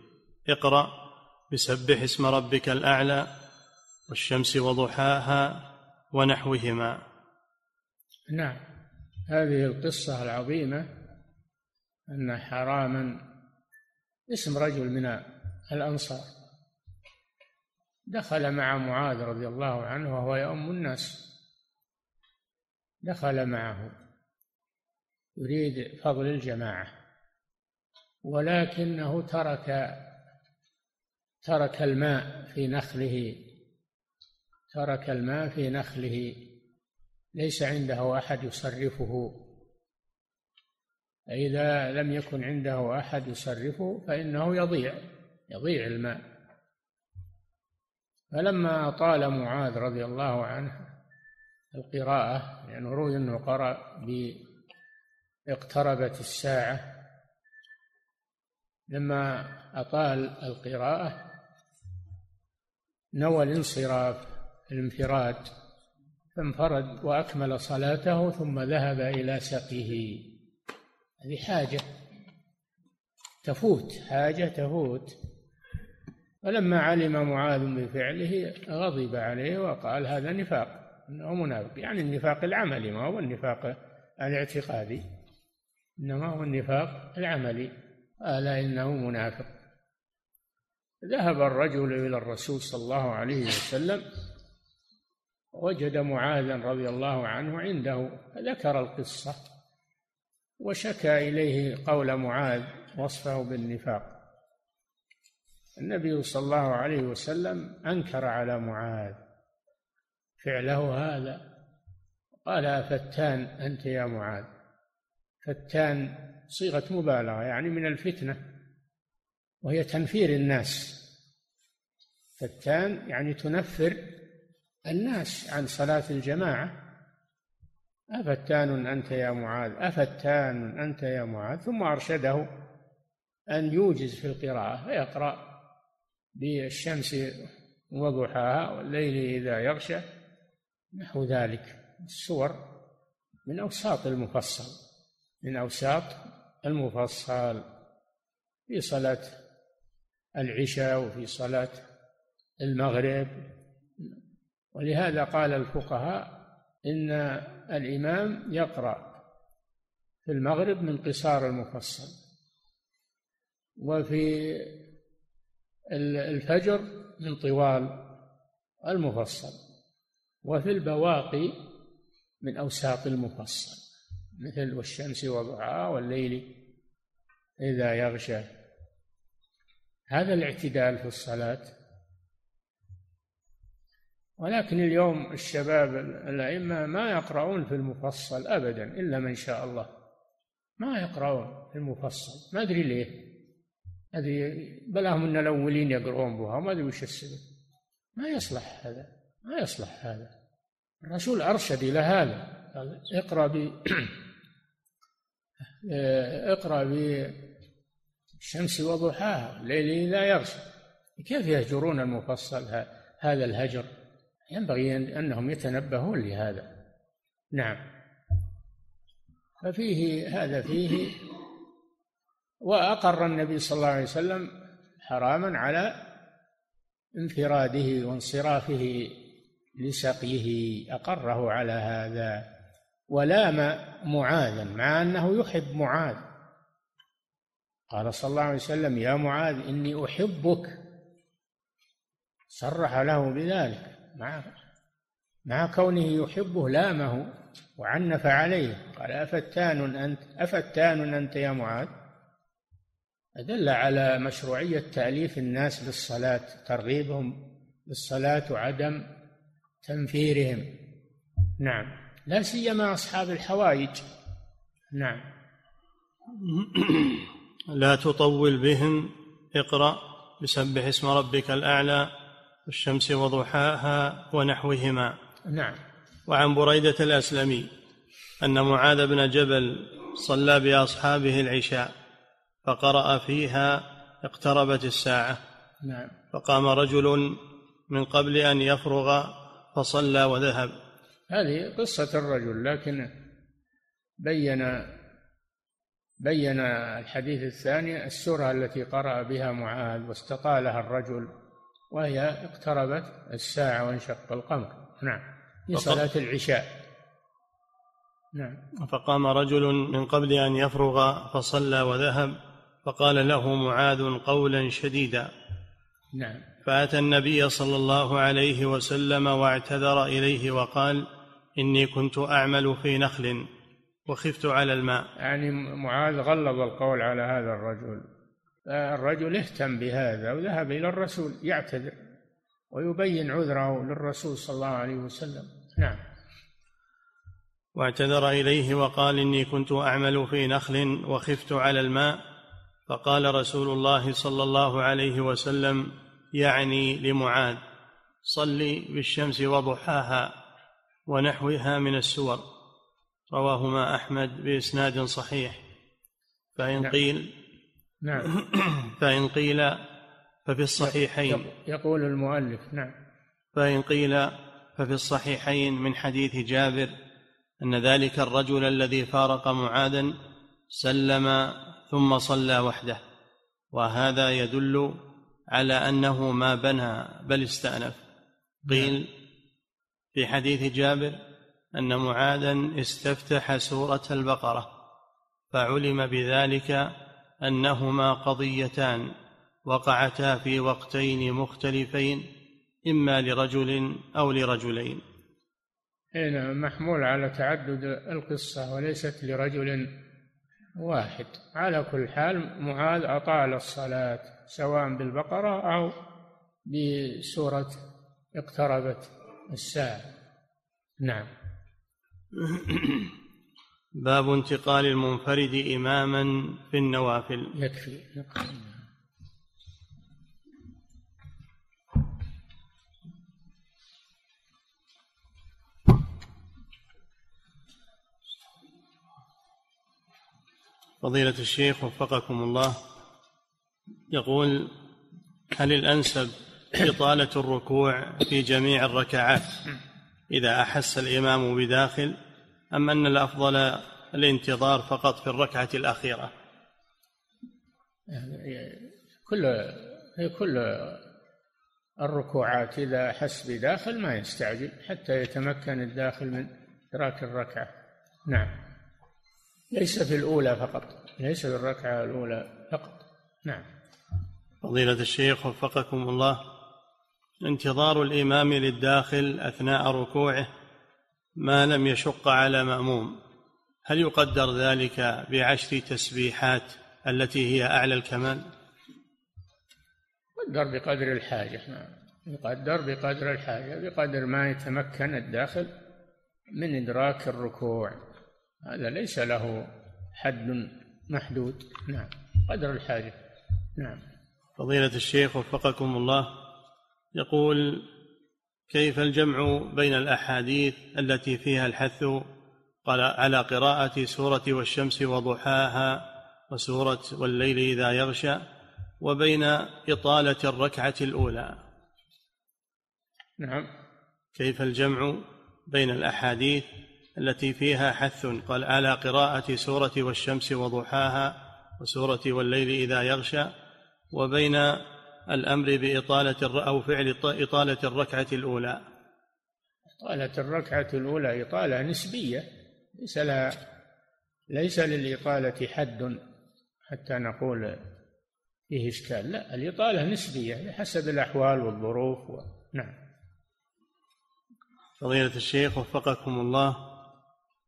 اقرأ بسبح اسم ربك الأعلى والشمس وضحاها ونحوهما. نعم. هذه القصة العظيمة أن حراما اسم رجل من الأنصار دخل مع معاذ رضي الله عنه وهو يؤم الناس. دخل معه. يريد فضل الجماعة ولكنه ترك ترك الماء في نخله ترك الماء في نخله ليس عنده أحد يصرفه. فإذا لم يكن عنده أحد يصرفه فإنه يضيع يضيع الماء. فلما طال معاذ رضي الله عنه القراءة يعني روي أنه قرأ اقتربت الساعة لما أطال القراءة نوى الانصراف الانفراد فانفرد وأكمل صلاته ثم ذهب إلى سقيه. هذه حاجة. تفوت حاجة تفوت. فلما علم معاذ بفعله غضب عليه وقال هذا نفاق أنه منافق. يعني النفاق العملي ما هو النفاق الاعتقادي. إنما هو النفاق العملي قال إنه منافق. ذهب الرجل إلى الرسول صلى الله عليه وسلم وجد معاذا رضي الله عنه عنده ذكر القصة وشكى إليه قول معاذ وصفه بالنفاق. النبي صلى الله عليه وسلم أنكر على معاذ فعله هذا قال فتان أنت يا معاذ؟ فتان صيغة مبالغة يعني من الفتنة وهي تنفير الناس. فتان يعني تنفر الناس عن صلاة الجماعة. أفتان أنت يا معاذ؟ أفتان أنت يا معاذ؟ ثم أرشده أن يوجز في القراءة فيقرأ بالشمس وضحاها والليل إذا يغشى نحو ذلك. السور من أوساط المفصل. من أوساط المفصل في صلاة العشاء وفي صلاة المغرب. ولهذا قال الفقهاء إن الإمام يقرأ في المغرب من قصار المفصل وفي الفجر من طوال المفصل وفي البواقي من أوساط المفصل. مثل والشمس وضحاها والليل إذا يغشى. هذا الاعتدال في الصلاة. ولكن اليوم الشباب الأئمة ما يقرؤون في المفصل أبدا إلا من شاء الله. ما يقرؤون في المفصل. ما أدري ليه. هذه بلاهم ان الأولين يقرؤون بها. ما أدري وش السبب. ما يصلح هذا. ما يصلح هذا. الرسول أرشد إلى هذا. قال اقرأ [clears throat] ب اقرأ بالشمس وضحاها. الليل لا يغشى. كيف يهجرون المفصل هذا الهجر؟ ينبغي أنهم يتنبهون لهذا. نعم. ففيه هذا فيه. وأقر النبي صلى الله عليه وسلم حراما على انفراده وانصرافه لسقيه. أقره على هذا. ولام معاذا مع أنه يحب معاذ. قال صلى الله عليه وسلم يا معاذ إني أحبك. صرح له بذلك مع مع كونه يحبه لامه وعنف عليه. قال أفتان أنت أفتان أنت يا معاذ؟ أدل على مشروعية تأليف الناس بالصلاة ترغيبهم بالصلاة وعدم تنفيرهم. نعم. لا سيما أصحاب الحوائج. نعم. [clears throat] لا تطول بهم. اقرأ بسبح اسم ربك الأعلى والشمس وضحاها ونحوهما. نعم. وعن بريدة الأسلمي أن معاذ بن جبل صلى بأصحابه العشاء فقرأ فيها اقتربت الساعة. نعم. فقام رجل من قبل أن يفرغ فصلى وذهب. هذه قصة الرجل لكن بين بين الحديث الثاني السورة التي قرأ بها معاذ واستطالها الرجل وهي اقتربت الساعة وانشق القمر. نعم في صلاة العشاء. نعم. فقام رجل من قبل أن يفرغ فصلى وذهب فقال له معاذ قولا شديدا. نعم. فأتى النبي صلى الله عليه وسلم واعتذر إليه وقال إني كنت أعمل في نخل وخفت على الماء. يعني معاذ غلظ القول على هذا الرجل. الرجل اهتم بهذا وذهب إلى الرسول يعتذر ويبين عذره للرسول صلى الله عليه وسلم. نعم. واعتذر إليه وقال إني كنت أعمل في نخل وخفت على الماء. فقال رسول الله صلى الله عليه وسلم يعني لمعاذ صلي بالشمس وضحاها. ونحوها من السور. رواهما أحمد بإسناد صحيح. فإن نعم. قيل نعم. [coughs] فإن قيل ففي الصحيحين. يقول المؤلف نعم. فإن قيل ففي الصحيحين من حديث جابر أن ذلك الرجل الذي فارق معاذا سلم ثم صلى وحده. وهذا يدل على أنه ما بنى بل استأنف. قيل نعم. في حديث جابر أن معاذا استفتح سورة البقرة فعلم بذلك أنهما قضيتان وقعتا في وقتين مختلفين إما لرجل أو لرجلين. هنا محمول على تعدد القصة وليست لرجل واحد. على كل حال معاذ أطال الصلاة سواء بالبقرة أو بسورة اقتربت. الساعة نعم. [coughs] باب انتقال المنفرد إماما في النوافل. يكفي. فضيلة الشيخ وفقكم الله. يقول هل الأنسب إطالة الركوع في جميع الركعات. إذا أحس الإمام بداخل أم أن الأفضل الانتظار فقط في الركعة الأخيرة. كل في كل الركوعات إذا أحس بداخل ما يستعجل حتى يتمكن الداخل من إدراك الركعة. نعم. ليس في الأولى فقط ليس في الركعة الأولى فقط. نعم. فضيلة الشيخ وفقكم الله. انتظار الإمام للداخل أثناء ركوعه ما لم يشق على مأموم. هل يقدر ذلك بعشر تسبيحات التي هي أعلى الكمال؟ يقدر بقدر الحاجة نعم. يقدر بقدر الحاجة بقدر ما يتمكن الداخل من إدراك الركوع. هذا ليس له حد محدود نعم. قدر الحاجة نعم. فضيلة الشيخ وفقكم الله يقول كيف الجمع بين الأحاديث التي فيها الحث؟ على قراءة سورة والشمس وضحاها وسورة والليل إذا يغشى وبين إطالة الركعة الأولى. نعم. كيف الجمع بين الأحاديث التي فيها حث؟ قال على قراءة سورة والشمس وضحاها وسورة والليل إذا يغشى وبين الأمر بإطالة أو فعل إطالة الركعة الأولى. إطالة الركعة الأولى إطالة نسبية ليس لها ليس للإطالة حد حتى نقول فيه إشكال. لا الإطالة نسبية بحسب الأحوال والظروف و... نعم. فضيلة الشيخ وفقكم الله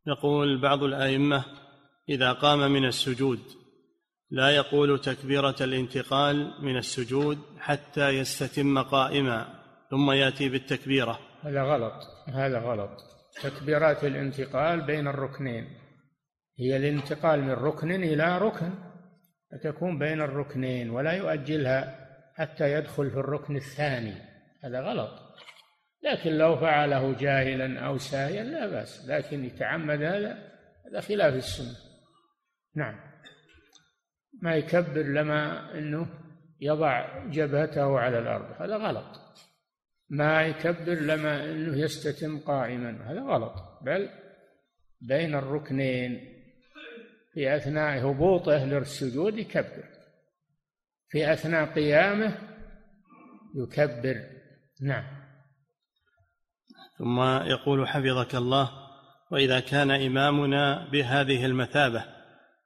يقول بعض الأئمة إذا قام من السجود لا يقول تكبيرة الانتقال من السجود حتى يستتم قائما ثم يأتي بالتكبيرة. هذا غلط هذا غلط. تكبيرات الانتقال بين الركنين. هي الانتقال من ركن إلى ركن فتكون بين الركنين ولا يؤجلها حتى يدخل في الركن الثاني. هذا غلط. لكن لو فعله جاهلا أو ساهيا لا بأس لكن يتعمد هذا هذا خلاف السنة. نعم. ما يكبر لما إنه يضع جبهته على الأرض هذا غلط. ما يكبر لما إنه يستتم قائما هذا غلط. بل بين الركنين في أثناء هبوطه للسجود يكبر في أثناء قيامه يكبر. نعم. ثم يقول حفظك الله وإذا كان إمامنا بهذه المثابة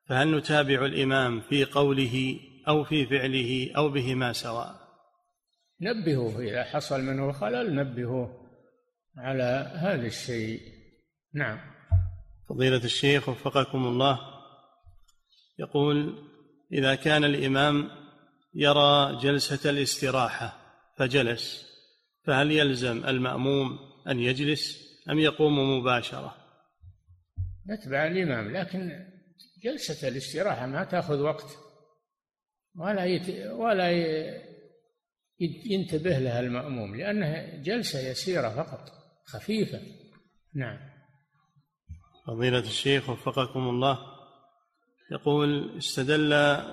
فهل نتابع الإمام في قوله أو في فعله أو بهما سواء؟ نبهه إذا حصل منه خلل نبهه على هذا الشيء. نعم. فضيلة الشيخ وفقكم الله يقول إذا كان الإمام يرى جلسة الاستراحة فجلس فهل يلزم المأموم أن يجلس أم يقوم مباشرة؟ نتبع الإمام لكن جلسة الاستراحة ما تأخذ وقت. ولا يت... ولا ينتبه لها المأموم لأنها جلسة يسيرة فقط خفيفة. نعم. فضيلة الشيخ وفقكم الله. يقول استدل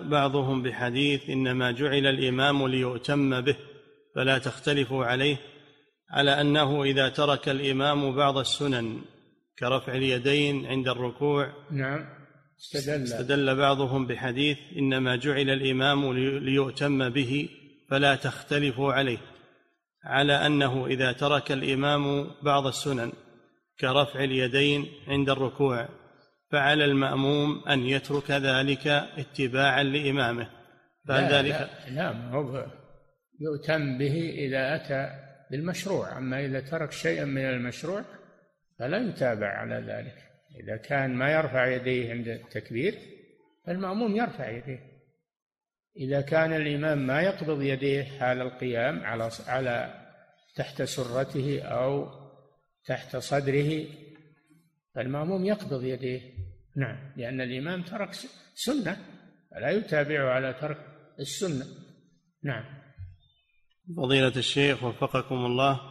بعضهم بحديث إنما جعل الإمام ليؤتم به فلا تختلفوا عليه على أنه إذا ترك الإمام بعض السنن كرفع اليدين عند الركوع نعم. استدل. استدل بعضهم بحديث إنما جعل الإمام ليؤتم به فلا تختلفوا عليه على أنه إذا ترك الإمام بعض السنن كرفع اليدين عند الركوع فعلى المأموم أن يترك ذلك اتباعا لإمامه. فهل ذلك لا نعم هو يؤتم به إذا أتى بالمشروع أما إذا ترك شيئا من المشروع فلا يتابع على ذلك. إذا كان ما يرفع يديه عند التكبير فالمأموم يرفع يديه. إذا كان الإمام ما يقبض يديه حال القيام على على تحت سرته أو تحت صدره فالمأموم يقبض يديه. نعم لأن الإمام ترك سنة فلا يتابعه على ترك السنة. نعم. فضيلة الشيخ وفقكم الله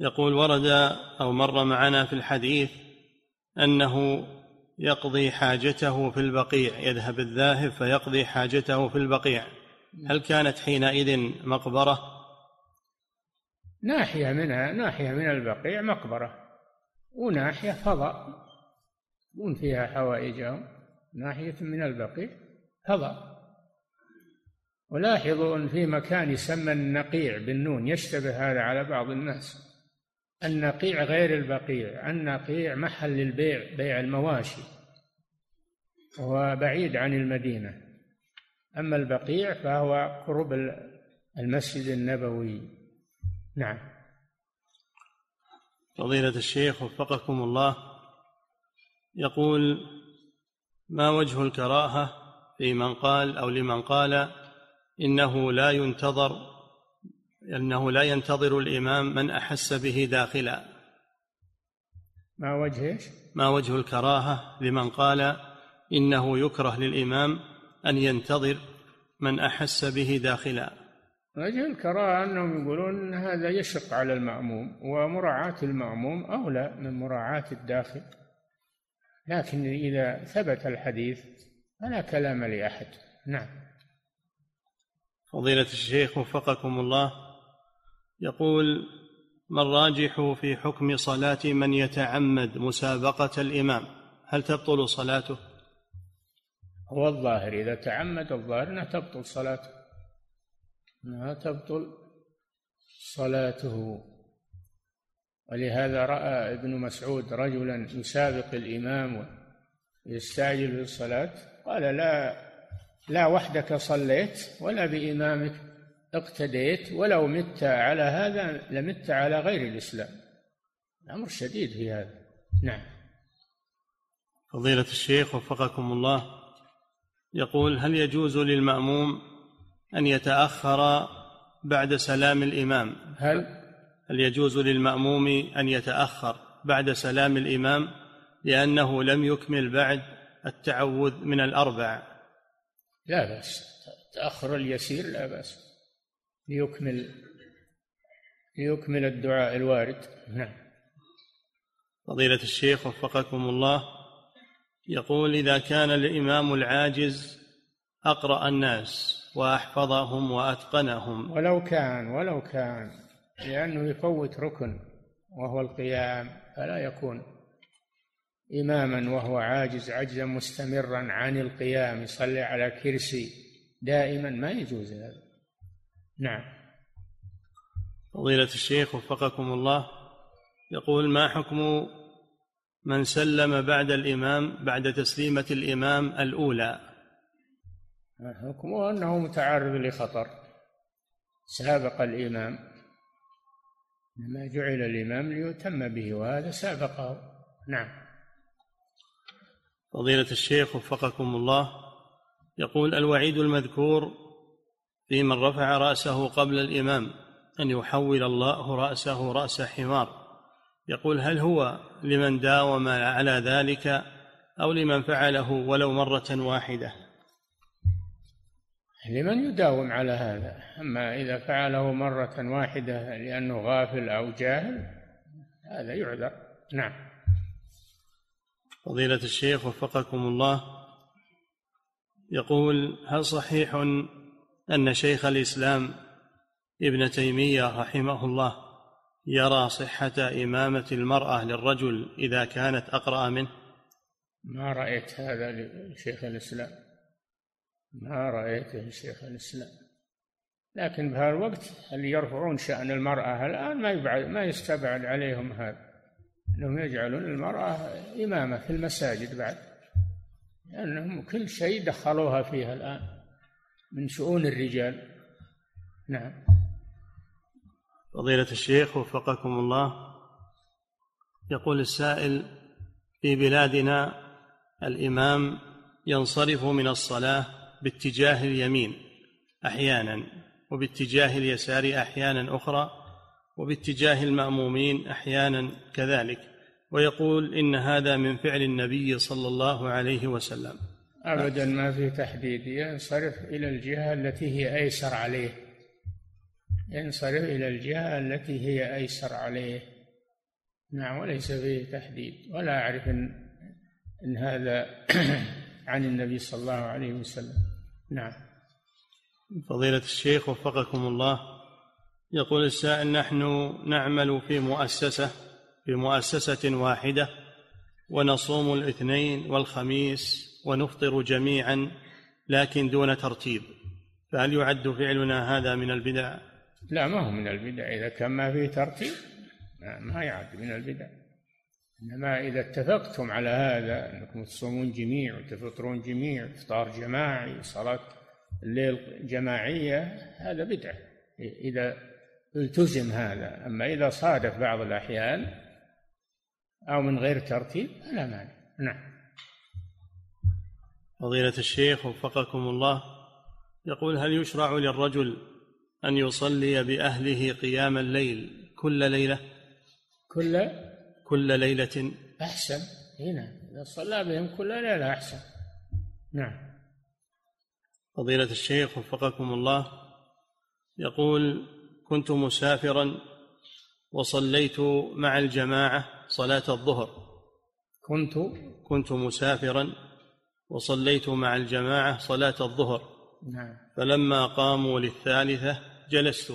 يقول ورد أو مر معنا في الحديث أنه يقضي حاجته في البقيع يذهب الذاهب فيقضي حاجته في البقيع. هل كانت حينئذ مقبرة؟ ناحية منها ناحية من البقيع مقبرة. وناحية فضاء. يكون فيها حوائجهم. ناحية من البقيع فضاء. ولاحظوا أن في مكان يسمى النقيع بالنون يشتبه هذا على بعض الناس. النقيع غير البقيع النقيع محل البيع بيع المواشي وهو بعيد عن المدينة. أما البقيع فهو قرب المسجد النبوي. نعم. فضيلة الشيخ وفقكم الله يقول ما وجه الكراهة في من قال أو لمن قال إنه لا ينتظر أنه لا ينتظر الإمام من أحس به داخلا. ما وجه ما وجه الكراهة لمن قال إنه يكره للإمام أن ينتظر من أحس به داخلا. وجه الكراهة أنهم يقولون هذا يشق على المأموم ومراعاة المأموم أولى من مراعاة الداخل. لكن إذا ثبت الحديث فلا كلام لأحد. نعم. فضيلة الشيخ وفقكم الله يقول ما الراجح في حكم صلاة من يتعمد مسابقة الإمام؟ هل تبطل صلاته؟ هو الظاهر إذا تعمد الظاهر أنها تبطل صلاته. أنها تبطل صلاته. ولهذا رأى ابن مسعود رجلا يسابق الإمام ويستعجل في الصلاة قال لا لا وحدك صليت ولا بإمامك اقتديت ولو مت على هذا لمت على غير الإسلام. الأمر شديد في هذا. نعم. فضيلة الشيخ وفقكم الله يقول هل يجوز للمأموم أن يتأخر بعد سلام الإمام؟ هل؟ هل يجوز للمأموم أن يتأخر بعد سلام الإمام لأنه لم يكمل بعد التعوذ من الأربع؟ لا بأس. تأخر اليسير لا بأس. ليكمل ليكمل الدعاء الوارد. نعم. فضيلة الشيخ وفقكم الله يقول إذا كان الإمام العاجز أقرأ الناس وأحفظهم وأتقنهم. ولو كان ولو كان لأنه يفوت ركن وهو القيام فلا يكون إماما وهو عاجز عجزا مستمرا عن القيام. يصلي على كرسي دائما ما يجوز هذا. نعم. فضيلة الشيخ وفقكم الله يقول ما حكم من سلم بعد الإمام بعد تسليمة الإمام الأولى؟ حكمه أنه متعرض لخطر. سابق الإمام إنما جعل الإمام ليتم به وهذا سابقه. نعم. فضيلة الشيخ وفقكم الله يقول الوعيد المذكور في من رفع رأسه قبل الإمام أن يحول الله رأسه رأس حمار. يقول هل هو لمن داوم على ذلك أو لمن فعله ولو مرة واحدة؟ لمن يداوم على هذا. أما إذا فعله مرة واحدة لأنه غافل أو جاهل هذا يعذر. نعم. فضيلة الشيخ وفقكم الله يقول هل صحيح أن شيخ الإسلام ابن تيمية رحمه الله يرى صحة إمامة المرأة للرجل إذا كانت أقرأ منه؟ ما رأيت هذا لشيخ الإسلام. ما رأيته لشيخ الإسلام. لكن بهالوقت اللي يرفعون شأن المرأة الآن؟ ما يبعد ما يستبعد عليهم هذا. أنهم يجعلون المرأة إمامة في المساجد بعد. لأنهم كل شيء دخلوها فيها الآن. من شؤون الرجال. نعم. فضيلة الشيخ وفقكم الله يقول السائل في بلادنا الإمام ينصرف من الصلاة باتجاه اليمين أحيانا وباتجاه اليسار أحيانا أخرى وباتجاه المأمومين أحيانا كذلك ويقول إن هذا من فعل النبي صلى الله عليه وسلم. ابدا ما في تحديد. ينصرف إلى الجهة التي هي أيسر عليه. ينصرف إلى الجهة التي هي أيسر عليه. نعم وليس فيه تحديد. ولا أعرف ان إن هذا [clears throat] عن النبي صلى الله عليه وسلم. نعم. فضيلة الشيخ وفقكم الله. يقول السائل نحن نعمل في مؤسسة في مؤسسة واحدة ونصوم الاثنين والخميس ونفطر جميعا لكن دون ترتيب. فهل يعد فعلنا هذا من البدع؟ لا ما هو من البدع. إذا كان ما فيه ترتيب ما يعد من البدع. إنما إذا اتفقتم على هذا أنكم تصومون جميع وتفطرون جميع إفطار جماعي صلاة الليل جماعية هذا بدعة إذا التزم هذا. أما إذا صادف بعض الأحيان أو من غير ترتيب فلا مانع. نعم. فضيلة الشيخ وفقكم الله يقول هل يشرع للرجل أن يصلي بأهله قيام الليل كل ليلة؟ كل؟ كل ليلة. أحسن. هنا إذا صلى بهم كل ليلة أحسن. نعم. فضيلة الشيخ وفقكم الله يقول كنت مسافرا وصليت مع الجماعة صلاة الظهر. كنت؟ كنت مسافرا وصليت مع الجماعة صلاة الظهر. نعم. فلما قاموا للثالثة جلست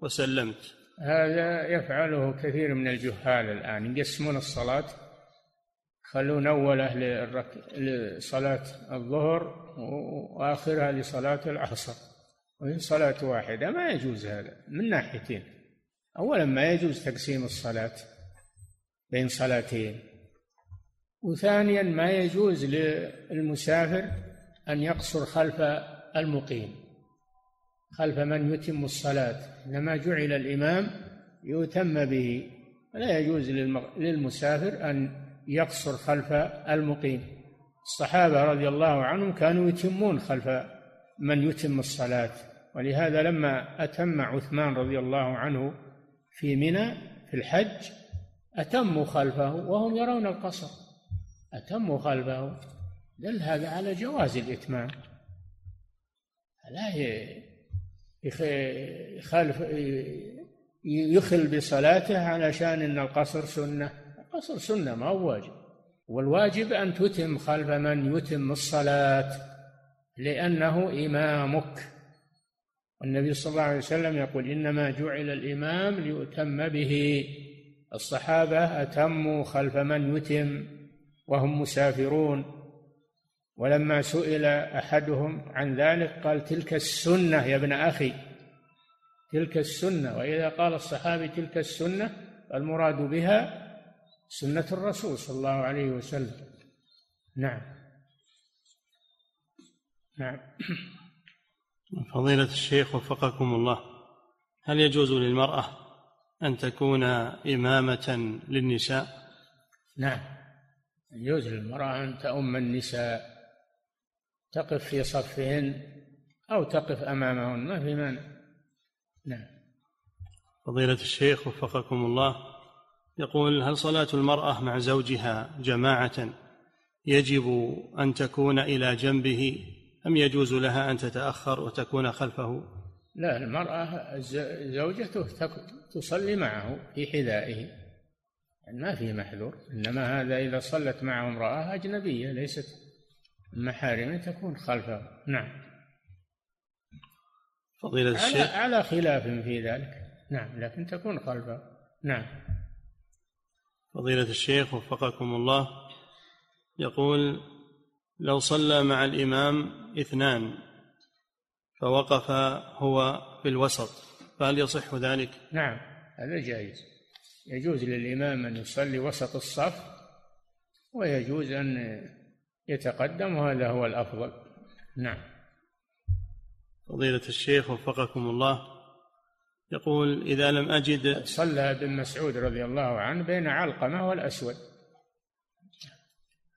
وسلمت. هذا يفعله كثير من الجهال الآن. يقسمون الصلاة. يخلون أوله لصلاة الظهر وآخرها لصلاة العصر. وهي صلاة واحدة. ما يجوز هذا. من ناحيتين. أولا ما يجوز تقسيم الصلاة بين صلاتين. وثانيا ما يجوز للمسافر أن يقصر خلف المقيم خلف من يتم الصلاة. إنما جعل الإمام يؤتم به. لا يجوز للمسافر أن يقصر خلف المقيم. الصحابة رضي الله عنهم كانوا يتمون خلف من يتم الصلاة. ولهذا لما أتم عثمان رضي الله عنه في منى في الحج أتموا خلفه وهم يرون القصر. أتموا خلفه دل هذا على جواز الإتمام. لا يخالف يخل بصلاته علشان أن القصر سنة. القصر سنة ما هو واجب. والواجب أن تتم خلف من يتم الصلاة لأنه إمامك. والنبي صلى الله عليه وسلم يقول إنما جعل الإمام ليؤتم به. الصحابة أتموا خلف من يتم. وهم مسافرون. ولما سئل أحدهم عن ذلك قال تلك السنة يا ابن أخي تلك السنة. وإذا قال الصحابي تلك السنة المراد بها سنة الرسول صلى الله عليه وسلم. نعم. نعم. فضيلة الشيخ وفقكم الله هل يجوز للمرأة أن تكون إمامة للنساء؟ نعم. يجوز للمرأة أن تؤم النساء. تقف في صفهن أو تقف أمامهن ما في مانع. نعم. فضيلة الشيخ وفقكم الله يقول هل صلاة المرأة مع زوجها جماعة يجب أن تكون إلى جنبه أم يجوز لها أن تتأخر وتكون خلفه؟ لا المرأة زوجته تصلي معه في حذائه. ما في محذور إنما هذا إذا صلت معه امرأة أجنبية ليست محارم تكون خلفه نعم. فضيلة الشيخ. على, على خلاف في ذلك. نعم لكن تكون خلفه نعم. فضيلة الشيخ وفقكم الله يقول لو صلى مع الإمام اثنان فوقف هو في الوسط فهل يصح ذلك؟ نعم هذا جائز. يجوز للإمام أن يصلي وسط الصف ويجوز أن يتقدم وهذا هو الأفضل. نعم. فضيلة الشيخ وفقكم الله. يقول إذا لم أجد صلى ابن مسعود رضي الله عنه بين علقمة والأسود.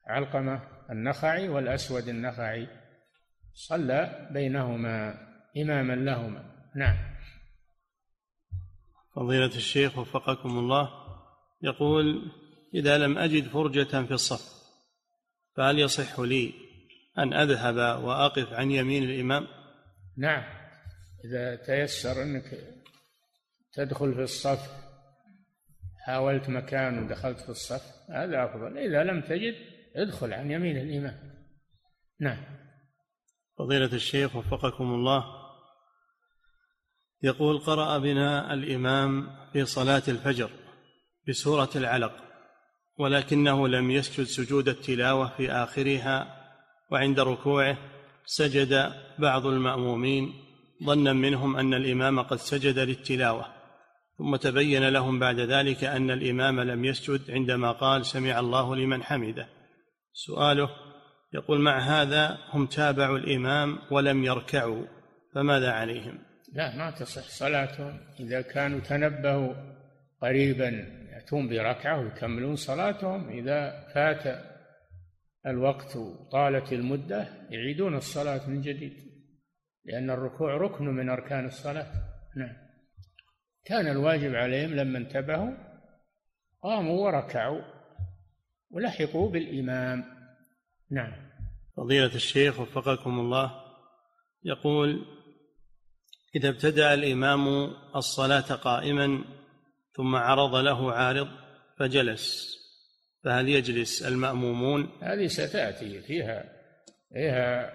علقمة النخعي والأسود النخعي. صلى بينهما إماما لهما. نعم. فضيلة الشيخ وفقكم الله يقول إذا لم أجد فرجة في الصف فهل يصح لي أن أذهب وأقف عن يمين الإمام؟ نعم إذا تيسر أنك تدخل في الصف حاولت مكان ودخلت في الصف هذا أفضل. إذا لم تجد ادخل عن يمين الإمام. نعم. فضيلة الشيخ وفقكم الله يقول قرأ بنا الإمام في صلاة الفجر بسورة العلق ولكنه لم يسجد سجود التلاوة في آخرها وعند ركوعه سجد بعض المأمومين ظنا منهم أن الإمام قد سجد للتلاوة. ثم تبين لهم بعد ذلك أن الإمام لم يسجد عندما قال سمع الله لمن حمده سؤاله يقول مع هذا هم تابعوا الإمام ولم يركعوا فماذا عليهم؟ لا ما تصح. صلاتهم إذا كانوا تنبهوا قريبا يأتون بركعة ويكملون صلاتهم. إذا فات الوقت وطالت المدة يعيدون الصلاة من جديد لأن الركوع ركن من أركان الصلاة. نعم. كان الواجب عليهم لما انتبهوا قاموا وركعوا ولحقوا بالإمام. نعم. فضيلة الشيخ وفقكم الله يقول إذا ابتدأ الإمام الصلاة قائما ثم عرض له عارض فجلس فهل يجلس المأمومون؟ هذه ستأتي فيها فيها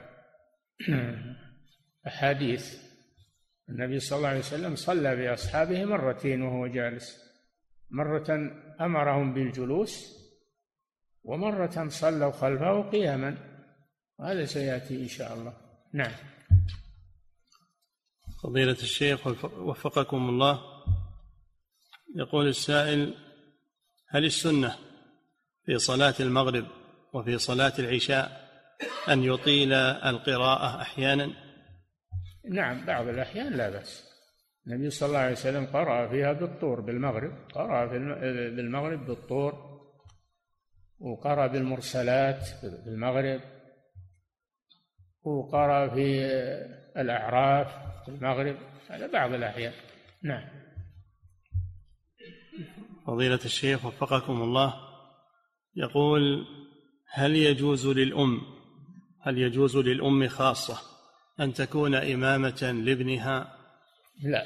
[clears throat] أحاديث. النبي صلى الله عليه وسلم صلى بأصحابه مرتين وهو جالس. مرة أمرهم بالجلوس ومرة صلوا خلفه قياما وهذا سيأتي إن شاء الله. نعم. فضيلة الشيخ وفقكم الله. يقول السائل هل السنة في صلاة المغرب وفي صلاة العشاء أن يطيل القراءة أحيانا؟ نعم بعض الأحيان لا بأس. النبي صلى الله عليه وسلم قرأ فيها بالطور بالمغرب قرأ بالمغرب بالطور وقرأ بالمرسلات بالمغرب وقرأ في الأعراف. المغرب هذا بعض الأحيان. نعم. فضيلة الشيخ وفقكم الله يقول هل يجوز للأم هل يجوز للأم خاصة أن تكون إمامة لابنها؟ لا.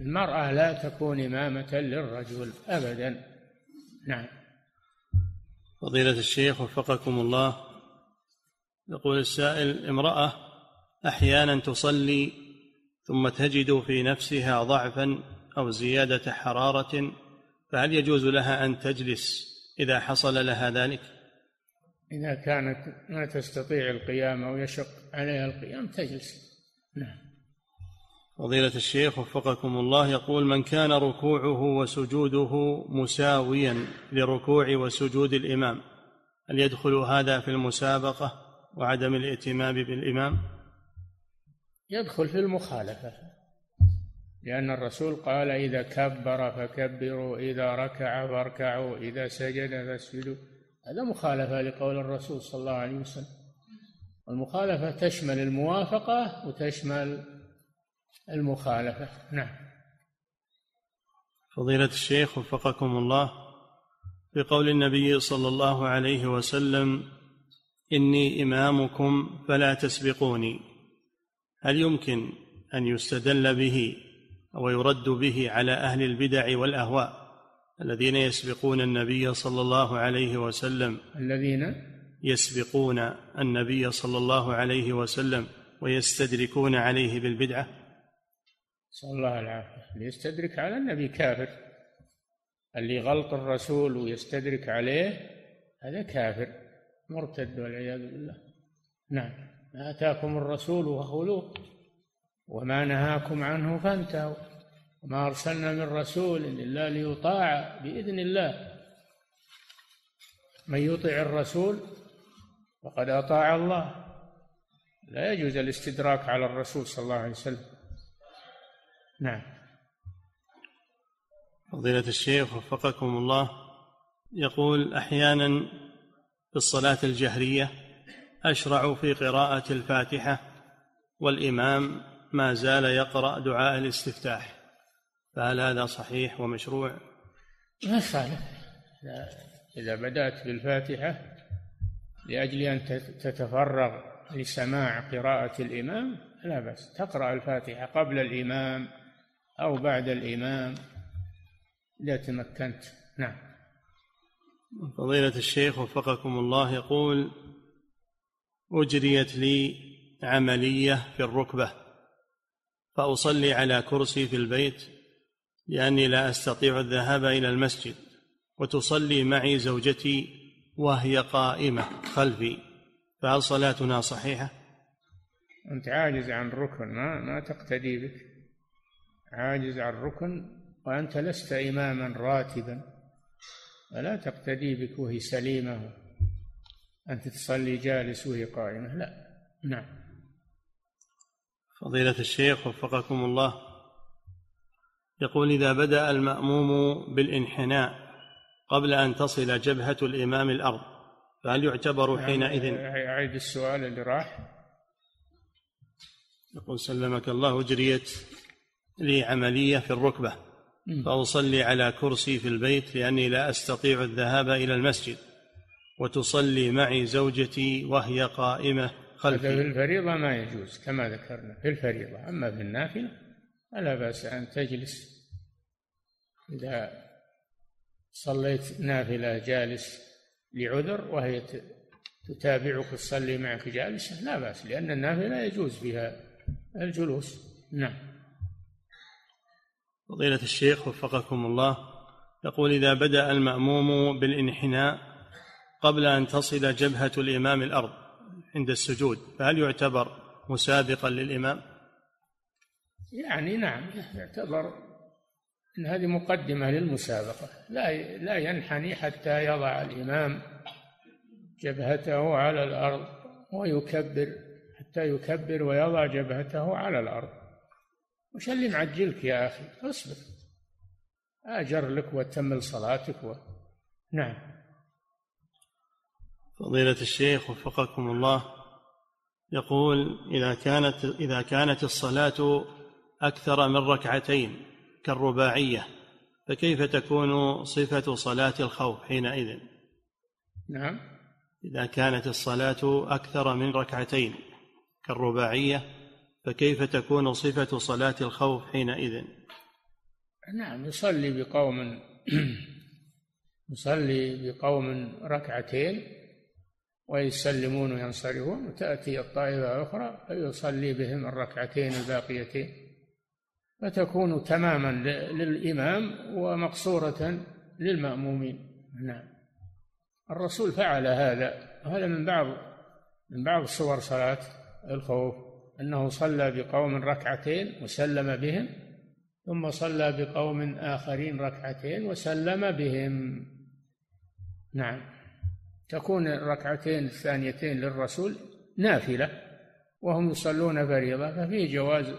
المرأة لا تكون إمامة للرجل أبدا. نعم. فضيلة الشيخ وفقكم الله يقول السائل امرأة أحيانا تصلي ثم تجد في نفسها ضعفا أو زيادة حرارة فهل يجوز لها أن تجلس إذا حصل لها ذلك؟ إذا كانت ما تستطيع القيام أو يشق عليها القيام تجلس نعم فضيلة الشيخ وفقكم الله يقول من كان ركوعه وسجوده مساويا لركوع وسجود الإمام هل يدخل هذا في المسابقة وعدم الائتمام بالإمام؟ يدخل في المخالفة. لأن الرسول قال إذا كبر فكبروا إذا ركع فاركعوا إذا سجد فاسجدوا. هذا مخالفة لقول الرسول صلى الله عليه وسلم. والمخالفة تشمل الموافقة وتشمل المخالفة. نعم. فضيلة الشيخ وفقكم الله في قول النبي صلى الله عليه وسلم إني إمامكم فلا تسبقوني. هل يمكن أن يستدل به ويرد به على أهل البدع والأهواء الذين يسبقون النبي صلى الله عليه وسلم؟ الذين يسبقون النبي صلى الله عليه وسلم ويستدركون عليه بالبدعة؟ نسأل الله العافية. اللي يستدرك على النبي كافر. اللي غلط الرسول ويستدرك عليه هذا كافر. مرتد والعياذ بالله. نعم. ما آتاكم الرسول فخذوه وما نهاكم عنه فانتهوا وما أرسلنا من رسول إلا ليطاع بإذن الله. من يطع الرسول فقد أطاع الله. لا يجوز الاستدراك على الرسول صلى الله عليه وسلم. نعم. فضيلة الشيخ وفقكم الله يقول أحيانا في الصلاة الجهرية أشرع في قراءة الفاتحة والإمام ما زال يقرأ دعاء الاستفتاح. فهل هذا صحيح ومشروع؟ ما يخالف إذا بدأت بالفاتحة لأجل أن تتفرغ لسماع قراءة الإمام لا بأس. تقرأ الفاتحة قبل الإمام أو بعد الإمام إذا تمكنت. نعم. فضيلة الشيخ وفقكم الله يقول أجريت لي عملية في الركبة فأصلي على كرسي في البيت لأني لا أستطيع الذهاب إلى المسجد وتصلي معي زوجتي وهي قائمة خلفي. فهل صلاتنا صحيحة؟ أنت عاجز عن ركن ما ما تقتدي بك. عاجز عن ركن وأنت لست إماما راتبا فلا تقتدي بك وهي سليمة. انت تصلي جالس وهي قائمة. لا. نعم. فضيلة الشيخ وفقكم الله. يقول إذا بدأ المأموم بالانحناء قبل أن تصل جبهة الإمام الأرض فهل يعتبر يعني حينئذ؟ أعيد السؤال اللي راح. يقول سلمك الله جريت لي عملية في الركبة فأصلي على كرسي في البيت لأني لا أستطيع الذهاب إلى المسجد. وتصلي معي زوجتي وهي قائمة خلفي. هذا في الفريضة ما يجوز كما ذكرنا في الفريضة. أما في النافلة فلا بأس أن تجلس. إذا صليت نافلة جالس لعذر وهي تتابعك تصلي معك جالسة لا بأس لأن النافلة يجوز بها الجلوس. نعم. فضيلة الشيخ وفقكم الله يقول إذا بدأ المأموم بالانحناء قبل أن تصل جبهة الإمام الأرض عند السجود فهل يعتبر مسابقا للإمام؟ يعني نعم يعتبر أن هذه مقدمة للمسابقة. لا لا ينحني حتى يضع الإمام جبهته على الأرض ويكبر حتى يكبر ويضع جبهته على الأرض. وش اللي معجلك يا أخي؟ اصبر. أجر لك وتمل صلاتك و... نعم. فضيلة الشيخ وفقكم الله يقول إذا كانت إذا كانت الصلاة أكثر من ركعتين كالرباعية فكيف تكون صفة صلاة الخوف حينئذ؟ نعم إذا كانت الصلاة أكثر من ركعتين كالرباعية فكيف تكون صفة صلاة الخوف حينئذ؟ نعم يصلي بقوم يصلي بقوم ركعتين ويسلمون وينصرفون وتأتي الطائفة الأخرى فيصلي بهم الركعتين الباقيتين. فتكون تماما للإمام ومقصورة للمأمومين. نعم. الرسول فعل هذا وهذا من بعض من بعض صور صلاة الخوف أنه صلى بقوم ركعتين وسلم بهم ثم صلى بقوم آخرين ركعتين وسلم بهم. نعم. تكون الركعتين الثانيتين للرسول نافلة وهم يصلون فريضة ففي جواز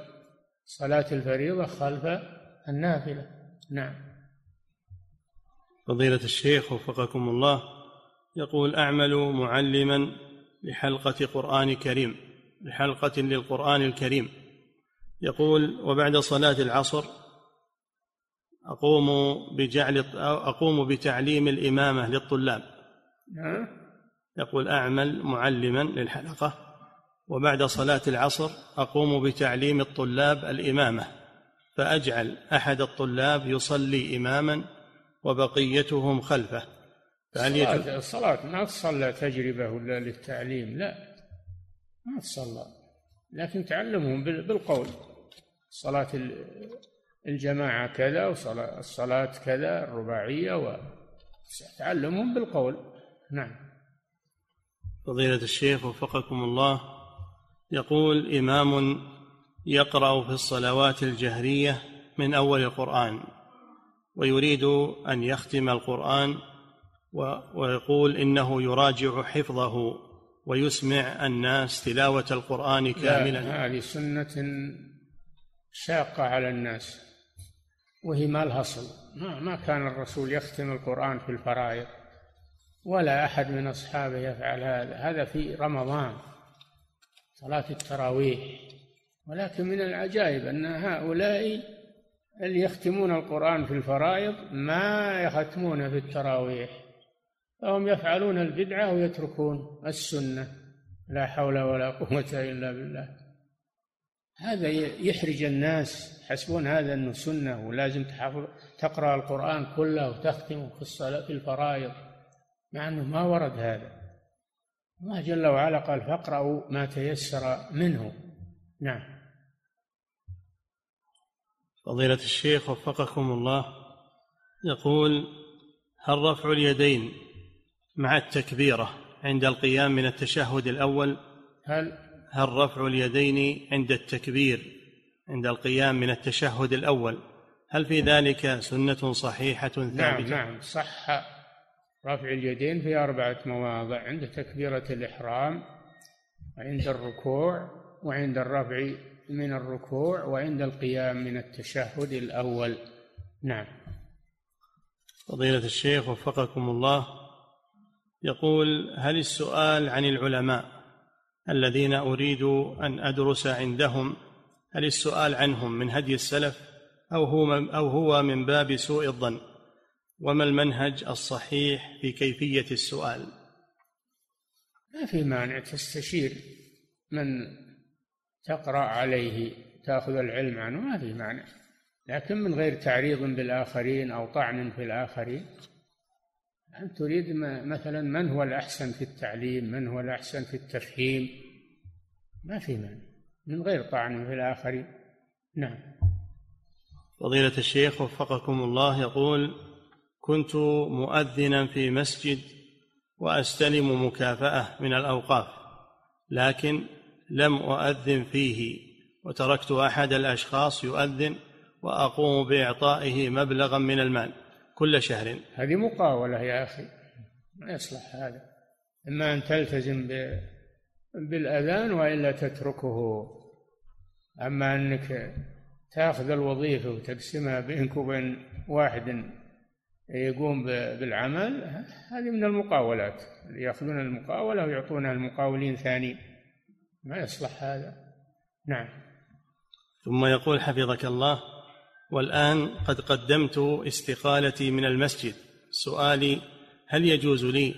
صلاة الفريضة خلف النافلة. نعم. فضيلة الشيخ وفقكم الله يقول أعمل معلما لحلقة قرآن كريم لحلقة للقرآن الكريم. يقول وبعد صلاة العصر أقوم بجعل أقوم بتعليم الإمامة للطلاب. نعم. يقول أعمل معلما للحلقة وبعد صلاة العصر أقوم بتعليم الطلاب الإمامة فأجعل أحد الطلاب يصلي إماما وبقيتهم خلفه. فهل الصلاة, الصلاة ما تصلى تجربة ولا للتعليم لا ما تصلى لكن تعلمهم بالقول. صلاة الجماعة كذا وصلاة الصلاة كذا الرباعية وتعلمهم بالقول. نعم. فضيلة الشيخ وفقكم الله يقول إمام يقرأ في الصلوات الجهرية من أول القرآن ويريد أن يختم القرآن ويقول إنه يراجع حفظه ويسمع الناس تلاوة القرآن كاملا. هذه سنة شاقة على الناس وهي ما لها صل ما كان الرسول يختم القرآن في الفرائض. ولا أحد من أصحابه يفعل هذا. هذا في رمضان صلاة التراويح. ولكن من العجائب أن هؤلاء اللي يختمون القرآن في الفرائض ما يختمون في التراويح. فهم يفعلون البدعة ويتركون السنة. لا حول ولا قوة إلا بالله. هذا يحرج الناس. يحسبون هذا أنه سنة ولازم تحفظ تقرأ القرآن كله وتختمه في الصلاه في الفرائض. مع أنه ما ورد هذا. الله جل وعلا قال فاقرأوا ما تيسر منه. نعم. فضيلة الشيخ وفقكم الله يقول هل رفع اليدين مع التكبيرة عند القيام من التشهد الأول؟ هل؟ هل رفع اليدين عند التكبير عند القيام من التشهد الأول؟ هل في ذلك سنة صحيحة ثابتة؟ نعم نعم صح. رفع اليدين في أربعة مواضع عند تكبيرة الإحرام وعند الركوع وعند الرفع من الركوع وعند القيام من التشهد الأول. نعم. فضيلة الشيخ وفقكم الله يقول هل السؤال عن العلماء الذين أريد أن أدرس عندهم هل السؤال عنهم من هدي السلف أو هو أو هو من باب سوء الظن؟ وما المنهج الصحيح في كيفية السؤال؟ ما في مانع تستشير من تقرأ عليه تأخذ العلم عنه ما في مانع. لكن من غير تعريض بالآخرين أو طعن في الآخرين أنت تريد مثلا من هو الأحسن في التعليم؟ من هو الأحسن في التفهيم؟ ما في مانع. من غير طعن في الآخرين. نعم. فضيلة الشيخ وفقكم الله يقول كنت مؤذنا في مسجد وأستلم مكافأة من الأوقاف لكن لم أؤذن فيه وتركت أحد الأشخاص يؤذن وأقوم بإعطائه مبلغا من المال كل شهر. هذه مقاولة يا أخي ما يصلح هذا. إما أن تلتزم بالأذان وإلا تتركه. أما أنك تأخذ الوظيفة وتقسمها بينك وبين واحد يقوم بالعمل هذه من المقاولات. يأخذون المقاولة ويعطونها المقاولين ثانيين ما يصلح هذا. نعم. ثم يقول حفظك الله والآن قد قدمت استقالتي من المسجد. سؤالي هل يجوز لي